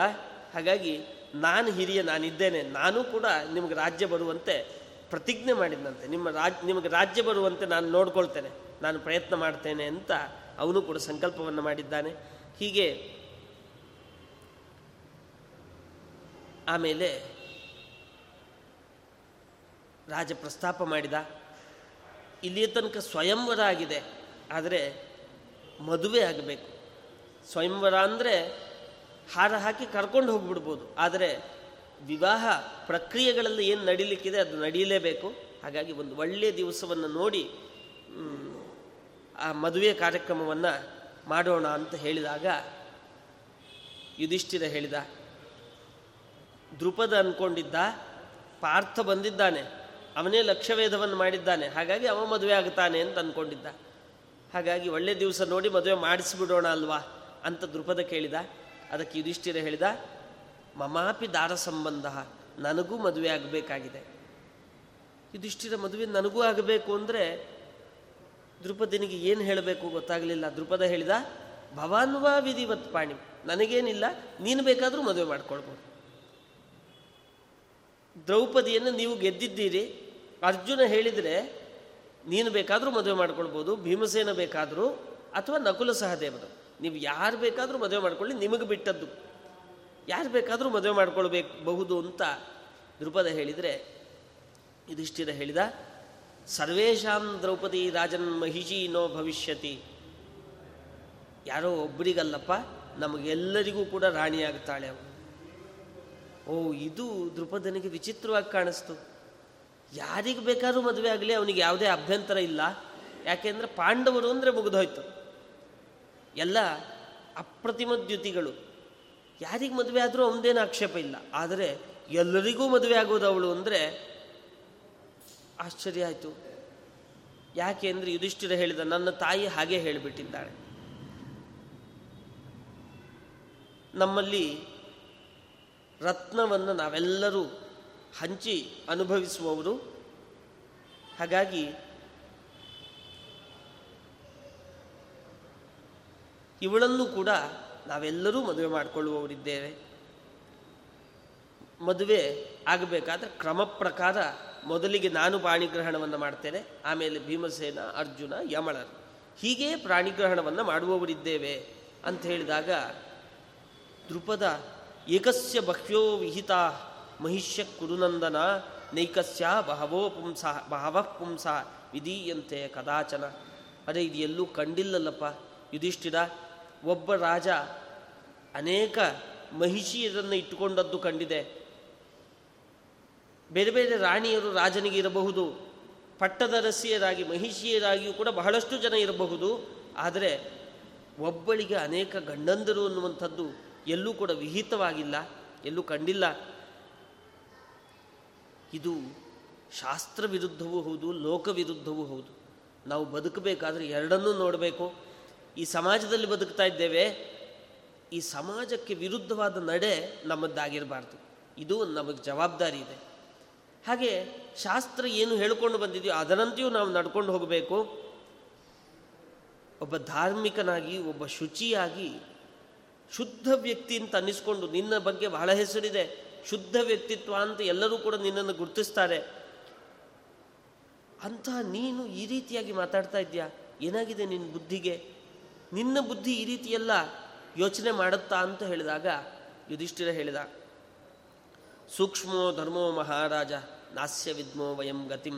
ಹಾಗಾಗಿ ನಾನು ಹಿರಿಯ, ನಾನಿದ್ದೇನೆ. ನಾನು ಕೂಡ ನಿಮಗೆ ರಾಜ್ಯ ಬರುವಂತೆ ಪ್ರತಿಜ್ಞೆ ಮಾಡಿದಂತೆ ನಿಮ್ಮ ರಾಜ್, ನಿಮಗೆ ರಾಜ್ಯ ಬರುವಂತೆ ನಾನು ನೋಡ್ಕೊಳ್ತೇನೆ. ನಾನು ಪ್ರಯತ್ನ ಮಾಡ್ತೇನೆ ಅಂತ ಅವನು ಕೂಡ ಸಂಕಲ್ಪವನ್ನು ಮಾಡಿದ್ದಾನೆ. ಹೀಗೆ ಆಮೇಲೆ ರಾಜ ಪ್ರಸ್ತಾಪ ಮಾಡಿದ. ಇಲ್ಲಿಯ ತನಕ ಸ್ವಯಂವರ ಆಗಿದೆ ಆದರೆ ಮದುವೆ ಆಗಬೇಕು. ಸ್ವಯಂವರ ಅಂದರೆ ಹಾರ ಹಾಕಿ ಕರ್ಕೊಂಡು ಹೋಗ್ಬಿಡ್ಬೋದು. ಆದರೆ ವಿವಾಹ ಪ್ರಕ್ರಿಯೆಗಳಲ್ಲಿ ಏನು ನಡೀಲಿಕ್ಕಿದೆ ಅದು ನಡೀಲೇಬೇಕು. ಹಾಗಾಗಿ ಒಂದು ಒಳ್ಳೆಯ ದಿವಸವನ್ನು ನೋಡಿ ಆ ಮದುವೆ ಕಾರ್ಯಕ್ರಮವನ್ನು ಮಾಡೋಣ ಅಂತ ಹೇಳಿದಾಗ ಯುಧಿಷ್ಠಿರ ಹೇಳಿದ ದೃಪದ ಅಂದ್ಕೊಂಡಿದ್ದ ಪಾರ್ಥ ಬಂದಿದ್ದಾನೆ. ಅವನೇ ಲಕ್ಷ್ಯವೇಧವನ್ನು ಮಾಡಿದ್ದಾನೆ. ಹಾಗಾಗಿ ಅವ ಮದುವೆ ಆಗುತ್ತಾನೆ ಅಂತ ಅಂದ್ಕೊಂಡಿದ್ದ ಹಾಗಾಗಿ ಒಳ್ಳೆ ದಿವಸ ನೋಡಿ ಮದುವೆ ಮಾಡಿಸಿಬಿಡೋಣ ಅಲ್ವಾ ಅಂತ ದೃಪದ ಕೇಳಿದ. ಅದಕ್ಕೆ ಯುಧಿಷ್ಠಿರ ಹೇಳಿದ, ಮಮಾಪಿ ದಾರ ಸಂಬಂಧ, ನನಗೂ ಮದುವೆ ಆಗಬೇಕಾಗಿದೆ. ಯುಧಿಷ್ಠಿರ ಮದುವೆ ನನಗೂ ಆಗಬೇಕು ಅಂದರೆ ದೃಪದಿನಿಗೆ ಏನು ಹೇಳಬೇಕು ಗೊತ್ತಾಗಲಿಲ್ಲ. ದೃಪದ ಹೇಳಿದ, ಭವಾನ್ವಾ ವಿಧಿವತ್ ಪಾಣಿ, ನನಗೇನಿಲ್ಲ, ನೀನು ಬೇಕಾದರೂ ಮದುವೆ ಮಾಡ್ಕೊಳ್ಬೋದು. ದ್ರೌಪದಿಯನ್ನು ನೀವು ಗೆದ್ದಿದ್ದೀರಿ. ಅರ್ಜುನ ಹೇಳಿದರೆ ನೀನು ಬೇಕಾದರೂ ಮದುವೆ ಮಾಡ್ಕೊಳ್ಬೋದು, ಭೀಮಸೇನ ಬೇಕಾದರೂ, ಅಥವಾ ನಕುಲ ಸಹದೇವರು ನೀವು ಯಾರು ಬೇಕಾದರೂ ಮದುವೆ ಮಾಡ್ಕೊಳ್ಳಿ, ನಿಮಗೆ ಬಿಟ್ಟದ್ದು. ಯಾರು ಬೇಕಾದರೂ ಮದುವೆ ಮಾಡ್ಕೊಳ್ಬೇಕು, ಬಹುದು ಅಂತ ದೃಪದ ಹೇಳಿದರೆ, ಯುಧಿಷ್ಠಿರ ಹೇಳಿದ ಸರ್ವೇಶಾಂ ದ್ರೌಪದಿ ರಾಜನ್ ಮಹಿಷೀನೋ ಭವಿಷ್ಯತಿ. ಯಾರೋ ಒಬ್ಬರಿಗಲ್ಲಪ್ಪ ನಮಗೆಲ್ಲರಿಗೂ ಕೂಡ ರಾಣಿಯಾಗುತ್ತಾಳೆ ಅವಳು ಓ, ಇದು ದೃಪದನಿಗೆ ವಿಚಿತ್ರವಾಗಿ ಕಾಣಿಸ್ತು. ಯಾರಿಗೆ ಬೇಕಾದ್ರೂ ಮದುವೆ ಆಗಲಿ, ಅವನಿಗೆ ಯಾವುದೇ ಅಭ್ಯಂತರ ಇಲ್ಲ. ಯಾಕೆಂದರೆ ಪಾಂಡವರು ಅಂದರೆ ಮುಗಿದೋಯ್ತು. ಎಲ್ಲ ಅಪ್ರತಿಮ ದ್ಯುತಿಗಳು. ಯಾರಿಗೆ ಮದುವೆ ಆದರೂ ಅವನದೇನು ಆಕ್ಷೇಪ ಇಲ್ಲ. ಆದರೆ ಎಲ್ಲರಿಗೂ ಮದುವೆ ಆಗೋದು ಅವಳು ಅಂದರೆ ಆಶ್ಚರ್ಯ ಆಯಿತು. ಯಾಕೆ ಅಂದರೆ ಯುಧಿಷ್ಠಿರ ಹೇಳಿದ, ನನ್ನ ತಾಯಿ ಹಾಗೆ ಹೇಳಿಬಿಟ್ಟಿದ್ದಾಳೆ. ನಮ್ಮಲ್ಲಿ ರತ್ನವನ್ನು ನಾವೆಲ್ಲರೂ ಹಂಚಿ ಅನುಭವಿಸುವವರು. ಹಾಗಾಗಿ ಇವಳಲ್ಲೂ ಕೂಡ ನಾವೆಲ್ಲರೂ ಮದುವೆ ಮಾಡಿಕೊಳ್ಳುವವರಿದ್ದೇವೆ. ಮದುವೆ ಆಗಬೇಕಾದ್ರೆ ಕ್ರಮ ಪ್ರಕಾರ ಮೊದಲಿಗೆ ನಾನು ಪ್ರಾಣಿಗ್ರಹಣವನ್ನು ಮಾಡ್ತೇನೆ, ಆಮೇಲೆ ಭೀಮಸೇನ, ಅರ್ಜುನ, ಯಮಳರು. ಹೀಗೇ ಪ್ರಾಣಿಗ್ರಹಣವನ್ನು ಮಾಡುವವರಿದ್ದೇವೆ ಅಂತ ಹೇಳಿದಾಗ ದೃಪದ ಏಕಸ್ಯ ಬಹ್ಯೋ ವಿಹಿತ ಮಹಿಷ್ಯ ಕುರುನಂದನ ನೈಕಸ್ಯ ಬಹವೋ ಪುಂಸ ಬಹವ ಪುಂಸ ವಿಧೀಯಂತೆ ಕದಾಚನ. ಅದೇ ಇದು ಎಲ್ಲೂ ಕಂಡಿಲ್ಲಲ್ಲಪ್ಪ. ಯುಧಿಷ್ಠಿರ, ಒಬ್ಬ ರಾಜ ಅನೇಕ ಮಹಿಷಿಯರನ್ನು ಇಟ್ಟುಕೊಂಡದ್ದು ಕಂಡಿದೆ. ಬೇರೆ ಬೇರೆ ರಾಣಿಯರು ರಾಜನಿಗೆ ಇರಬಹುದು. ಪಟ್ಟದರಸಿಯರಾಗಿ, ಮಹಿಷಿಯರಾಗಿಯೂ ಕೂಡ ಬಹಳಷ್ಟು ಜನ ಇರಬಹುದು. ಆದರೆ, ಒಬ್ಬಳಿಗೆ ಅನೇಕ ಗಂಡಂದರು ಅನ್ನುವಂಥದ್ದು ಎಲ್ಲೂ ಕೂಡ ವಿಹಿತವಾಗಿಲ್ಲ, ಎಲ್ಲೂ ಕಂಡಿಲ್ಲ. ಇದು ಶಾಸ್ತ್ರ ವಿರುದ್ಧವೂ ಹೌದು ಲೋಕ ವಿರುದ್ಧವೂ ಹೌದು. ನಾವು ಬದುಕಬೇಕಾದ್ರೆ ಎರಡನ್ನೂ ನೋಡಬೇಕು. ಈ ಸಮಾಜದಲ್ಲಿ ಬದುಕ್ತಾ ಇದ್ದೇವೆ. ಈ ಸಮಾಜಕ್ಕೆ ವಿರುದ್ಧವಾದ ನಡೆ ನಮ್ಮದ್ದಾಗಿರಬಾರ್ದು. ಇದು ನಮಗೆ ಜವಾಬ್ದಾರಿ ಇದೆ. ಹಾಗೆ ಶಾಸ್ತ್ರ ಏನು ಹೇಳ್ಕೊಂಡು ಬಂದಿದೆಯೋ ಅದರಂತೆಯೂ ನಾವು ನಡ್ಕೊಂಡು ಹೋಗಬೇಕು. ಒಬ್ಬ ಧಾರ್ಮಿಕನಾಗಿ, ಒಬ್ಬ ಶುಚಿಯಾಗಿ, ಶುದ್ಧ ವ್ಯಕ್ತಿ ಅಂತ ಅನ್ನಿಸ್ಕೊಂಡು ನಿನ್ನ ಬಗ್ಗೆ ಬಹಳ ಹೆಸರಿದೆ. ಶುದ್ಧ ವ್ಯಕ್ತಿತ್ವ ಅಂತ ಎಲ್ಲರೂ ಕೂಡ ನಿನ್ನನ್ನು ಗುರುತಿಸ್ತಾರೆ. ಅಂತ ನೀನು ಈ ರೀತಿಯಾಗಿ ಮಾತಾಡ್ತಾ ಇದೆಯಾ ಏನಾಗಿದೆ ನಿನ್ನ ಬುದ್ಧಿಗೆ? ನಿನ್ನ ಬುದ್ಧಿ ಈ ರೀತಿಯೆಲ್ಲ ಯೋಚನೆ ಮಾಡುತ್ತಾ ಅಂತ ಹೇಳಿದಾಗ ಯುಧಿಷ್ಠಿರ ಹೇಳಿದ, ಸೂಕ್ಷ್ಮೋ ಧರ್ಮೋ ಮಹಾರಾಜ ನಾಸ್ಯ ವಿದ್ಮೋ ವಯಂ ಗತಿಂ.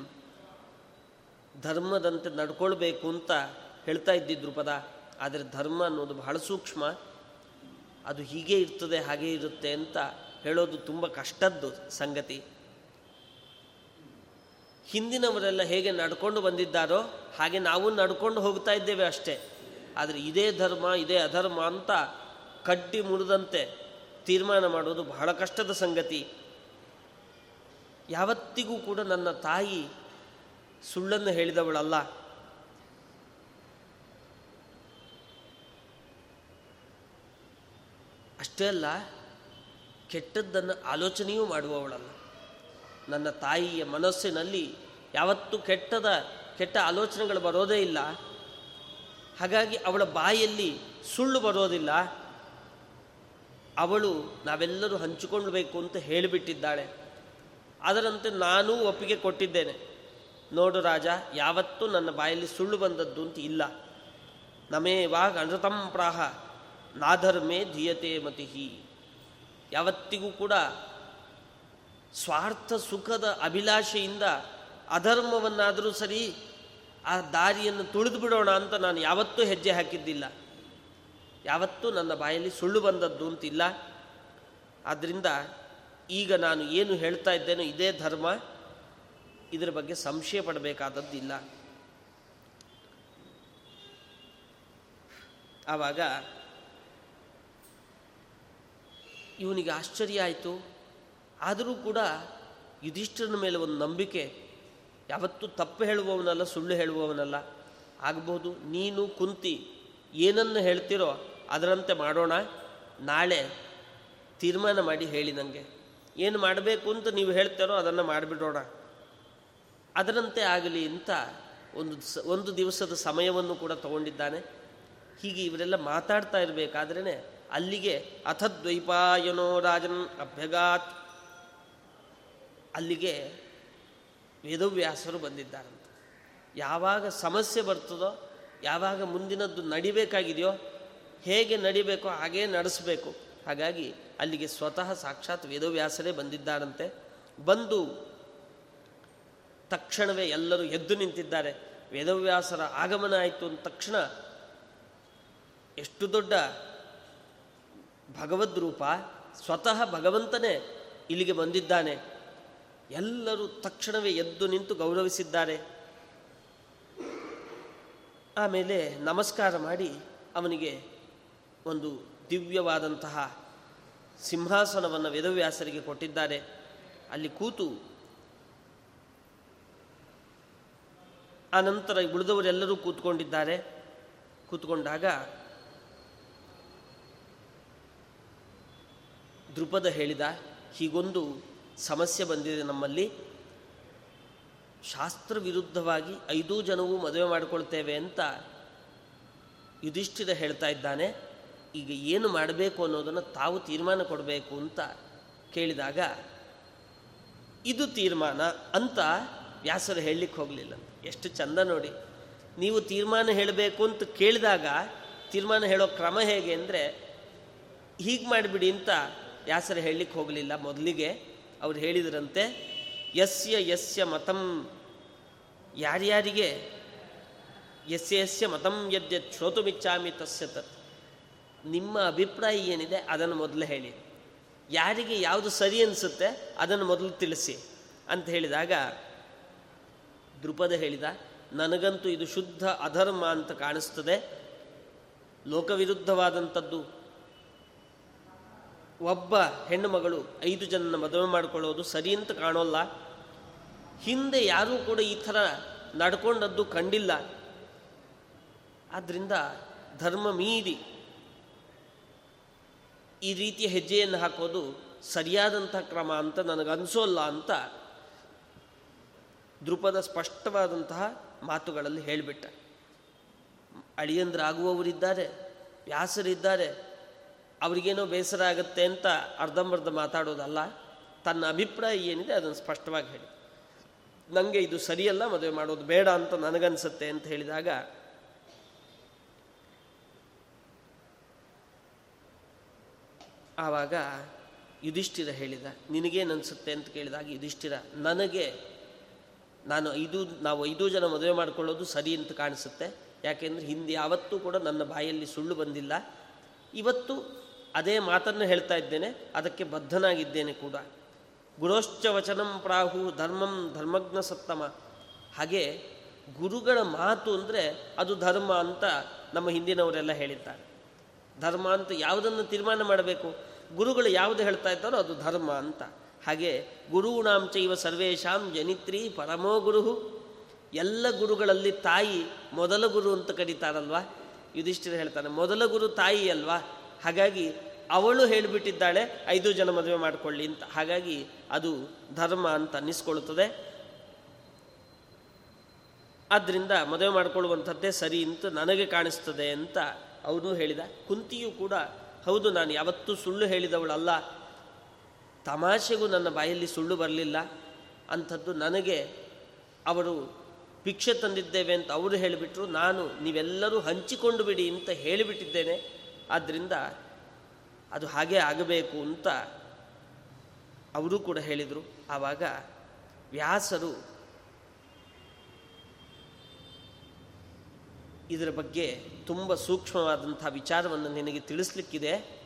ಧರ್ಮದಂತೆ ನಡ್ಕೊಳ್ಬೇಕು ಅಂತ ಹೇಳ್ತಾ ಇದ್ದಿದ್ರು ಪದ ಆದರೆ ಧರ್ಮ ಅನ್ನೋದು ಬಹಳ ಸೂಕ್ಷ್ಮ, ಅದು ಹೀಗೆ ಇರ್ತದೆ, ಹಾಗೆ ಇರುತ್ತೆ ಅಂತ ಹೇಳೋದು ತುಂಬ ಕಷ್ಟದ್ದು ಸಂಗತಿ. ಹಿಂದಿನವರೆಲ್ಲ ಹೇಗೆ ನಡ್ಕೊಂಡು ಬಂದಿದ್ದಾರೋ ಹಾಗೆ ನಾವು ನಡ್ಕೊಂಡು ಹೋಗ್ತಾ ಇದ್ದೇವೆ ಅಷ್ಟೇ. ಆದರೆ ಇದೇ ಧರ್ಮ, ಇದೇ ಅಧರ್ಮ ಅಂತ ಕಡ್ಡಿ ಮುರಿದಂತೆ ತೀರ್ಮಾನ ಮಾಡೋದು ಬಹಳ ಕಷ್ಟದ ಸಂಗತಿ. ಯಾವತ್ತಿಗೂ ಕೂಡ ನನ್ನ ತಾಯಿ ಸುಳ್ಳನ್ನು ಹೇಳಿದವಳಲ್ಲ. ಅಷ್ಟೇ ಅಲ್ಲ ಕೆಟ್ಟದ್ದನ್ನು ಆಲೋಚನೆಯೂ ಮಾಡುವವಳಲ್ಲ. ನನ್ನ ತಾಯಿಯ ಮನಸ್ಸಿನಲ್ಲಿ ಯಾವತ್ತೂ ಕೆಟ್ಟದ, ಕೆಟ್ಟ ಆಲೋಚನೆಗಳು ಬರೋದೇ ಇಲ್ಲ. ಹಾಗಾಗಿ ಅವಳ ಬಾಯಲ್ಲಿ ಸುಳ್ಳು ಬರೋದಿಲ್ಲ. ಅವಳು ನಾವೆಲ್ಲರೂ ಹಂಚಿಕೊಳ್ಳಬೇಕು ಅಂತ ಹೇಳಿಬಿಟ್ಟಿದ್ದಾಳೆ. ಅದರಂತೆ ನಾನೂ ಒಪ್ಪಿಗೆ ಕೊಟ್ಟಿದ್ದೇನೆ. ನೋಡು ರಾಜ, ಯಾವತ್ತೂ ನನ್ನ ಬಾಯಲ್ಲಿ ಸುಳ್ಳು ಬಂದದ್ದು ಅಂತ ಇಲ್ಲ. ನಮೇವಾಗ ಅನೃತಂ ಪ್ರಾಹ ನಾಧರ್ಮೇ ಧೀಯತೆ ಮತಿಹಿ. ಯಾವತ್ತಿಗೂ ಕೂಡ ಸ್ವಾರ್ಥ ಸುಖದ ಅಭಿಲಾಷೆಯಿಂದ ಅಧರ್ಮವನ್ನಾದರೂ ಸರಿ ಆ ದಾರಿಯನ್ನು ತುಳಿದು ಬಿಡೋಣ ಅಂತ ನಾನು ಯಾವತ್ತೂ ಹೆಜ್ಜೆ ಹಾಕಿದ್ದಿಲ್ಲ. ಯಾವತ್ತೂ ನನ್ನ ಬಾಯಲ್ಲಿ ಸುಳ್ಳು ಬಂದದ್ದು ಅಂತಿಲ್ಲ. ಆದ್ದರಿಂದ ಈಗ ನಾನು ಏನು ಹೇಳ್ತಾ ಇದ್ದೇನೋ ಇದೇ ಧರ್ಮ, ಇದರ ಬಗ್ಗೆ ಸಂಶಯ ಪಡಬೇಕಾದದ್ದಿಲ್ಲ ಆವಾಗ ಇವನಿಗೆ ಆಶ್ಚರ್ಯ ಆಯಿತು. ಆದರೂ ಕೂಡ ಯುಧಿಷ್ಠರನ ಮೇಲೆ ಒಂದು ನಂಬಿಕೆ. ಯಾವತ್ತೂ ತಪ್ಪು ಹೇಳುವವನಲ್ಲ, ಸುಳ್ಳು ಹೇಳುವವನಲ್ಲ. ಆಗಬಹುದು ನೀನು ಕುಂತಿ ಏನನ್ನು ಹೇಳ್ತಿರೋ ಅದರಂತೆ ಮಾಡೋಣ. ನಾಳೆ ತೀರ್ಮಾನ ಮಾಡಿ ಹೇಳಿ ನನಗೆ ಏನು ಮಾಡಬೇಕು ಅಂತ ನೀವು ಹೇಳ್ತಾರೋ ಅದನ್ನು ಮಾಡಿಬಿಡೋಣ. ಅದರಂತೆ ಆಗಲಿ ಅಂತ ಒಂದು ಒಂದು ದಿವಸದ ಸಮಯವನ್ನು ಕೂಡ ತಗೊಂಡಿದ್ದಾನೆ. ಹೀಗೆ ಇವರೆಲ್ಲ ಮಾತಾಡ್ತಾ ಇರಬೇಕಾದ್ರೇ ಅಲ್ಲಿಗೆ ಅಥದ್ವೈಪಾಯನೋ ರಾಜನ್ ಅಭ್ಯಗಾತ್. ಅಲ್ಲಿಗೆ ವೇದವ್ಯಾಸರು ಬಂದಿದ್ದಾರಂತ. ಯಾವಾಗ ಸಮಸ್ಯೆ ಬರ್ತದೋ, ಯಾವಾಗ ಮುಂದಿನದ್ದು ನಡಿಬೇಕಾಗಿದೆಯೋ, ಹೇಗೆ ನಡಿಬೇಕೋ ಹಾಗೇ ನಡೆಸಬೇಕು. ಹಾಗಾಗಿ ಅಲ್ಲಿಗೆ ಸ್ವತಃ ಸಾಕ್ಷಾತ್ ವೇದವ್ಯಾಸರೇ ಬಂದಿದ್ದಾರಂತೆ. ಬಂದು ತಕ್ಷಣವೇ ಎಲ್ಲರೂ ಎದ್ದು ನಿಂತಿದ್ದಾರೆ. ವೇದವ್ಯಾಸರ ಆಗಮನ ಆಯಿತು ಅಂದ ತಕ್ಷಣ ಎಷ್ಟು ದೊಡ್ಡ ಭಗವದ್ರೂಪ ಸ್ವತಃ ಭಗವಂತನೇ ಇಲ್ಲಿಗೆ ಬಂದಿದ್ದಾನೆ. ಎಲ್ಲರೂ ತಕ್ಷಣವೇ ಎದ್ದು ನಿಂತು ಗೌರವಿಸಿದ್ದಾರೆ. ಆಮೇಲೆ ನಮಸ್ಕಾರ ಮಾಡಿ ಅವನಿಗೆ ಒಂದು ದಿವ್ಯವಾದಂತಹ ಸಿಂಹಾಸನವನ್ನು ವೇದವ್ಯಾಸರಿಗೆ ಕೊಟ್ಟಿದ್ದಾರೆ. ಅಲ್ಲಿ ಕೂತು ಆನಂತರ ಉಳಿದವರೆಲ್ಲರೂ ಕೂತ್ಕೊಂಡಿದ್ದಾರೆ. ಕೂತ್ಕೊಂಡಾಗ ದೃಪದ ಹೇಳಿದ ಹೀಗೊಂದು ಸಮಸ್ಯೆ ಬಂದಿದೆ ನಮ್ಮಲ್ಲಿ. ಶಾಸ್ತ್ರ ವಿರುದ್ಧವಾಗಿ ಐದೂ ಜನವೂ ಮದುವೆ ಮಾಡಿಕೊಳ್ತೇವೆ ಅಂತ ಯುಧಿಷ್ಠಿರ ಹೇಳ್ತಾ ಇದ್ದಾನೆ. ಈಗ ಏನು ಮಾಡಬೇಕು ಅನ್ನೋದನ್ನು ತಾವು ತೀರ್ಮಾನ ಕೊಡಬೇಕು ಅಂತ ಕೇಳಿದಾಗ, ಇದು ತೀರ್ಮಾನ ಅಂತ ವ್ಯಾಸರು ಹೇಳಲಿಕ್ಕೆ ಹೋಗಲಿಲ್ಲ. ಎಷ್ಟು ಚಂದ ನೋಡಿ. ನೀವು ತೀರ್ಮಾನ ಹೇಳಬೇಕು ಅಂತ ಕೇಳಿದಾಗ, ತೀರ್ಮಾನ ಹೇಳೋ ಕ್ರಮ ಹೇಗೆ ಅಂದರೆ, ಹೀಗೆ ಮಾಡಿಬಿಡಿ ಅಂತ ವ್ಯಾಸರು ಹೇಳಲಿಕ್ಕೆ ಹೋಗಲಿಲ್ಲ. ಮೊದಲಿಗೆ ಅವ್ರು ಹೇಳಿದರಂತೆ, ಯಸ್ಯ ಯಸ್ಯ ಮತಂ, ಯಾರ್ಯಾರಿಗೆ? ಯಸ್ಯ ಯಸ್ಯ ಮತಂ ಯದ್ಯ ಶ್ರೋತುಮಿಚ್ಚಾಮಿ ತಸ್ಯ ತತ್. ನಿಮ್ಮ ಅಭಿಪ್ರಾಯ ಏನಿದೆ ಅದನ್ನು ಮೊದಲು ಹೇಳಿ. ಯಾರಿಗೆ ಯಾವುದು ಸರಿ ಅನಿಸುತ್ತೆ ಅದನ್ನು ಮೊದಲು ತಿಳಿಸಿ ಅಂತ ಹೇಳಿದಾಗ ದೃಪದ ಹೇಳಿದ, ನನಗಂತೂ ಇದು ಶುದ್ಧ ಅಧರ್ಮ ಅಂತ ಕಾಣಿಸ್ತದೆ. ಲೋಕವಿರುದ್ಧವಾದಂಥದ್ದು ಒಬ್ಬ ಹೆಣ್ಣು ಮಗಳು ಐದು ಜನನ ಮದುವೆ ಮಾಡಿಕೊಳ್ಳೋದು ಸರಿ ಅಂತ ಕಾಣೋಲ್ಲ. ಹಿಂದೆ ಯಾರೂ ಕೂಡ ಈ ಥರ ನಡ್ಕೊಂಡದ್ದು ಕಂಡಿಲ್ಲ. ಆದ್ದರಿಂದ ಧರ್ಮ ಮೀರಿ ಈ ರೀತಿಯ ಹೆಜ್ಜೆಯನ್ನು ಹಾಕೋದು ಸರಿಯಾದಂಥ ಕ್ರಮ ಅಂತ ನನಗನ್ಸೋಲ್ಲ ಅಂತ ದೃಪದ ಸ್ಪಷ್ಟವಾದಂತಹ ಮಾತುಗಳಲ್ಲಿ ಹೇಳಿಬಿಟ್ಟ. ಅಳಿಯಂದ್ರಾಗುವವರಿದ್ದಾರೆ, ವ್ಯಾಸರಿದ್ದಾರೆ ಅವರಿಗೇನೋ ಬೇಸರ ಆಗುತ್ತೆ ಅಂತ ಅರ್ಧಂಬರ್ಧ ಮಾತಾಡೋದಲ್ಲ. ತನ್ನ ಅಭಿಪ್ರಾಯ ಏನಿದೆ ಅದನ್ನು ಸ್ಪಷ್ಟವಾಗಿ ಹೇಳಿ. ನನಗೆ ಇದು ಸರಿಯಲ್ಲ, ಮದುವೆ ಮಾಡೋದು ಬೇಡ ಅಂತ ನನಗನ್ಸುತ್ತೆ ಅಂತ ಹೇಳಿದಾಗ, ಆವಾಗ ಯುಧಿಷ್ಠಿರ ಹೇಳಿದ ನಿನಗೇನು ಅನಿಸುತ್ತೆ ಅಂತ ಕೇಳಿದಾಗ ಯುಧಿಷ್ಠಿರ, ನನಗೆ ನಾನು ಐದು, ನಾವು ಐದು ಜನ ಮದುವೆ ಮಾಡಿಕೊಳ್ಳೋದು ಸರಿ ಅಂತ ಕಾಣಿಸುತ್ತೆ. ಯಾಕೆಂದರೆ ಹಿಂದೆ ಯಾವತ್ತೂ ಕೂಡ ನನ್ನ ಬಾಯಲ್ಲಿ ಸುಳ್ಳು ಬಂದಿಲ್ಲ. ಇವತ್ತು ಅದೇ ಮಾತನ್ನು ಹೇಳ್ತಾ ಇದ್ದೇನೆ, ಅದಕ್ಕೆ ಬದ್ಧನಾಗಿದ್ದೇನೆ ಕೂಡ. ಗುರೋಶ್ಚ ವಚನಂ ಪ್ರಾಹು ಧರ್ಮಂ ಧರ್ಮಜ್ಞ ಸತ್ತಮ. ಹಾಗೆ ಗುರುಗಳ ಮಾತು ಅಂದರೆ ಅದು ಧರ್ಮ ಅಂತ ನಮ್ಮ ಹಿಂದಿನವರೆಲ್ಲ ಹೇಳಿದ್ದಾರೆ. ಧರ್ಮ ಅಂತ ಯಾವುದನ್ನು ತೀರ್ಮಾನ ಮಾಡಬೇಕು? ಗುರುಗಳು ಯಾವುದು ಹೇಳ್ತಾ ಇದ್ದಾರೋ ಅದು ಧರ್ಮ ಅಂತ. ಹಾಗೆ ಗುರುಣಾಂಚ ಇವ ಸರ್ವೇಶಾಂ ಜನಿತ್ರಿ ಪರಮೋ ಗುರು ಎಲ್ಲ ಗುರುಗಳಲ್ಲಿ ತಾಯಿ ಮೊದಲ ಗುರು ಅಂತ ಕರೀತಾರಲ್ವಾ? ಯುಧಿಷ್ಠಿರ ಹೇಳ್ತಾನೆ, ಮೊದಲ ಗುರು ತಾಯಿ ಅಲ್ವಾ? ಹಾಗಾಗಿ ಅವಳು ಹೇಳಿಬಿಟ್ಟಿದ್ದಾಳೆ, ಐದು ಜನ ಮದುವೆ ಮಾಡಿಕೊಳ್ಳಿ ಅಂತ. ಹಾಗಾಗಿ ಅದು ಧರ್ಮ ಅಂತ ಅನ್ನಿಸ್ಕೊಳ್ಳುತ್ತದೆ. ಆದ್ದರಿಂದ ಮದುವೆ ಮಾಡಿಕೊಳ್ಳುವಂಥದ್ದೇ ಸರಿ ಅಂತ ನನಗೆ ಕಾಣಿಸ್ತದೆ ಅಂತ ಅವನು ಹೇಳಿದ. ಕುಂತಿಯು ಕೂಡ, ಹೌದು, ನಾನು ಯಾವತ್ತೂ ಸುಳ್ಳು ಹೇಳಿದವಳಲ್ಲ. ತಮಾಷೆಗೂ ನನ್ನ ಬಾಯಲ್ಲಿ ಸುಳ್ಳು ಬರಲಿಲ್ಲ ಅಂಥದ್ದು ನನಗೆ ಅವರು ಭಿಕ್ಷೆ ತಂದಿದ್ದೇವೆ ಅಂತ ಅವರು ಹೇಳಿಬಿಟ್ರು. ನಾನು ನೀವೆಲ್ಲರೂ ಹಂಚಿಕೊಂಡು ಬಿಡಿ ಅಂತ ಹೇಳಿಬಿಟ್ಟಿದ್ದೇನೆ. ಆದ್ದರಿಂದ ಅದು ಹಾಗೆ ಆಗಬೇಕು ಅಂತ ಅವರು ಕೂಡ ಹೇಳಿದರು. ಆವಾಗ ವ್ಯಾಸರು ಇದರ ಬಗ್ಗೆ ತುಂಬ ಸೂಕ್ಷ್ಮವಾದಂಥ ವಿಚಾರವನ್ನು ನಿನಗೆ ತಿಳಿಸ್ಲಿಕ್ಕಿದೆ.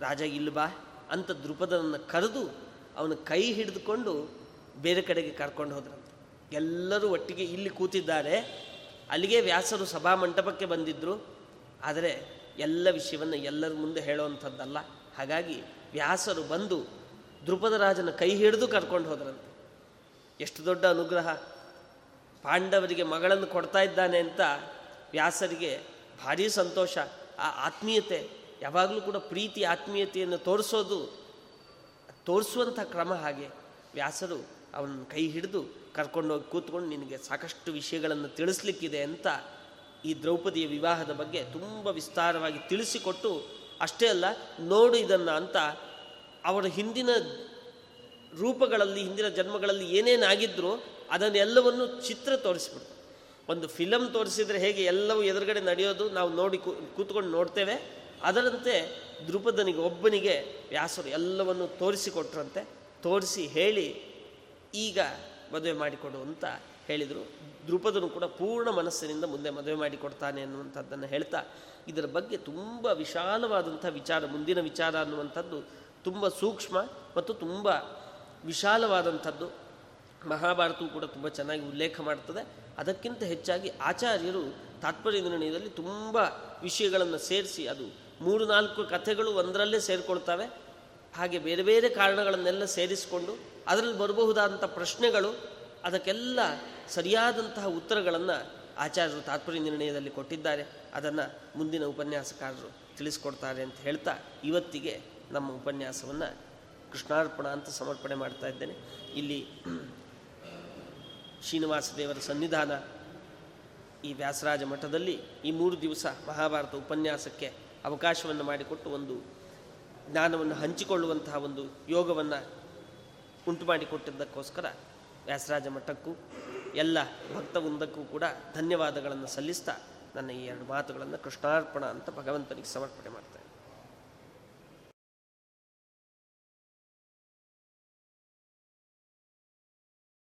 ರಾಜ ಇಲ್ವಾ ಅಂತ ದೃಪದನನ್ನು ಕರೆದು ಅವನ ಕೈ ಹಿಡಿದುಕೊಂಡು ಬೇರೆ ಕಡೆಗೆ ಕರ್ಕೊಂಡು ಹೋದ್ರಂತೆ. ಎಲ್ಲರೂ ಒಟ್ಟಿಗೆ ಇಲ್ಲಿ ಕೂತಿದ್ದಾರೆ. ಅಲ್ಲಿಗೆ ವ್ಯಾಸರು ಸಭಾ ಮಂಟಪಕ್ಕೆ ಬಂದಿದ್ದರು ಆದರೆ ಎಲ್ಲ ವಿಷಯವನ್ನು ಎಲ್ಲರ ಮುಂದೆ ಹೇಳುವಂಥದ್ದಲ್ಲ. ಹಾಗಾಗಿ ವ್ಯಾಸರು ಬಂದು ದೃಪದರಾಜನ ಕೈ ಹಿಡಿದು ಕರ್ಕೊಂಡು ಹೋದ್ರಂತೆ. ಎಷ್ಟು ದೊಡ್ಡ ಅನುಗ್ರಹ. ಪಾಂಡವರಿಗೆ ಮಗಳನ್ನು ಕೊಡ್ತಾ ಇದ್ದಾನೆ ಅಂತ ವ್ಯಾಸರಿಗೆ ಭಾರೀ ಸಂತೋಷ. ಆ ಆತ್ಮೀಯತೆ, ಯಾವಾಗಲೂ ಕೂಡ ಪ್ರೀತಿ, ಆತ್ಮೀಯತೆಯನ್ನು ತೋರಿಸೋದು, ತೋರಿಸುವಂಥ ಕ್ರಮ ಹಾಗೆ ವ್ಯಾಸರು ಅವನ ಕೈ ಹಿಡಿದು ಕರ್ಕೊಂಡೋಗಿ ಕೂತ್ಕೊಂಡು ನಿನಗೆ ಸಾಕಷ್ಟು ವಿಷಯಗಳನ್ನು ತಿಳಿಸ್ಲಿಕ್ಕಿದೆ ಅಂತ ಈ ದ್ರೌಪದಿಯ ವಿವಾಹದ ಬಗ್ಗೆ ತುಂಬ ವಿಸ್ತಾರವಾಗಿ ತಿಳಿಸಿಕೊಟ್ಟು, ಅಷ್ಟೇ ಅಲ್ಲ, ನೋಡು ಇದನ್ನು ಅಂತ ಅವರ ಹಿಂದಿನ ರೂಪಗಳಲ್ಲಿ, ಹಿಂದಿನ ಜನ್ಮಗಳಲ್ಲಿ ಏನೇನಾಗಿದ್ದರೂ ಅದನ್ನೆಲ್ಲವನ್ನು ಚಿತ್ರ ತೋರಿಸ್ಬಿಡ್ತು. ಒಂದು ಫಿಲಮ್ ತೋರಿಸಿದರೆ ಹೇಗೆ ಎಲ್ಲವೂ ಎದುರುಗಡೆ ನಡೆಯೋದು ನಾವು ನೋಡಿ ಕೂತ್ಕೊಂಡು ನೋಡ್ತೇವೆ. ಅದರಂತೆ ದೃಪದನಿಗೆ ಒಬ್ಬನಿಗೆ ವ್ಯಾಸರು ಎಲ್ಲವನ್ನು ತೋರಿಸಿಕೊಟ್ರಂತೆ. ತೋರಿಸಿ ಹೇಳಿ, ಈಗ ಮದುವೆ ಮಾಡಿಕೊಡು ಅಂತ ಹೇಳಿದರು. ದೃಪದನು ಕೂಡ ಪೂರ್ಣ ಮನಸ್ಸಿನಿಂದ ಮುಂದೆ ಮದುವೆ ಮಾಡಿಕೊಡ್ತಾನೆ ಅನ್ನುವಂಥದ್ದನ್ನು ಹೇಳ್ತಾ, ಇದರ ಬಗ್ಗೆ ತುಂಬ ವಿಶಾಲವಾದಂಥ ವಿಚಾರ, ಮುಂದಿನ ವಿಚಾರ ಅನ್ನುವಂಥದ್ದು ತುಂಬ ಸೂಕ್ಷ್ಮ ಮತ್ತು ತುಂಬ ವಿಶಾಲವಾದಂಥದ್ದು. ಮಹಾಭಾರತವು ಕೂಡ ತುಂಬ ಚೆನ್ನಾಗಿ ಉಲ್ಲೇಖ ಮಾಡ್ತದೆ. ಅದಕ್ಕಿಂತ ಹೆಚ್ಚಾಗಿ ಆಚಾರ್ಯರು ತಾತ್ಪರ್ಯ ನಿರ್ಣಯದಲ್ಲಿ ತುಂಬ ವಿಷಯಗಳನ್ನು ಸೇರಿಸಿ, ಅದು ಮೂರು ನಾಲ್ಕು ಕಥೆಗಳು ಒಂದರಲ್ಲೇ ಸೇರಿಕೊಳ್ತವೆ. ಹಾಗೆ ಬೇರೆ ಬೇರೆ ಕಾರಣಗಳನ್ನೆಲ್ಲ ಸೇರಿಸಿಕೊಂಡು, ಅದರಲ್ಲಿ ಬರಬಹುದಾದಂಥ ಪ್ರಶ್ನೆಗಳು ಅದಕ್ಕೆಲ್ಲ ಸರಿಯಾದಂತಹ ಉತ್ತರಗಳನ್ನು ಆಚಾರ್ಯರು ತಾತ್ಪರ್ಯ ನಿರ್ಣಯದಲ್ಲಿ ಕೊಟ್ಟಿದ್ದಾರೆ. ಅದನ್ನು ಮುಂದಿನ ಉಪನ್ಯಾಸಕಾರರು ತಿಳಿಸ್ಕೊಡ್ತಾರೆ ಅಂತ ಹೇಳ್ತಾ ಇವತ್ತಿಗೆ ನಮ್ಮ ಉಪನ್ಯಾಸವನ್ನು ಕೃಷ್ಣಾರ್ಪಣ ಅಂತ ಸಮರ್ಪಣೆ ಮಾಡ್ತಾ ಇದ್ದೇನೆ. ಇಲ್ಲಿ ಶ್ರೀನಿವಾಸ ದೇವರ ಸನ್ನಿಧಾನ ಈ ವ್ಯಾಸರಾಜ ಮಠದಲ್ಲಿ ಈ ಮೂರು ದಿವಸ ಮಹಾಭಾರತ ಉಪನ್ಯಾಸಕ್ಕೆ ಅವಕಾಶವನ್ನು ಮಾಡಿಕೊಟ್ಟು ಒಂದು ಜ್ಞಾನವನ್ನು ಹಂಚಿಕೊಳ್ಳುವಂತಹ ಒಂದು ಯೋಗವನ್ನು ಉಂಟು ಮಾಡಿಕೊಟ್ಟಿದ್ದಕ್ಕೋಸ್ಕರ ವ್ಯಾಸರಾಜ ಮಠಕ್ಕೂ, ಎಲ್ಲ ಭಕ್ತವೃಂದಕ್ಕೂ ಕೂಡ ಧನ್ಯವಾದಗಳನ್ನು ಸಲ್ಲಿಸ್ತಾ ನನ್ನ ಈ ಎರಡು ಮಾತುಗಳನ್ನು ಕೃಷ್ಣಾರ್ಪಣ ಅಂತ ಭಗವಂತನಿಗೆ ಸಮರ್ಪಣೆ ಮಾಡ್ತೇನೆ.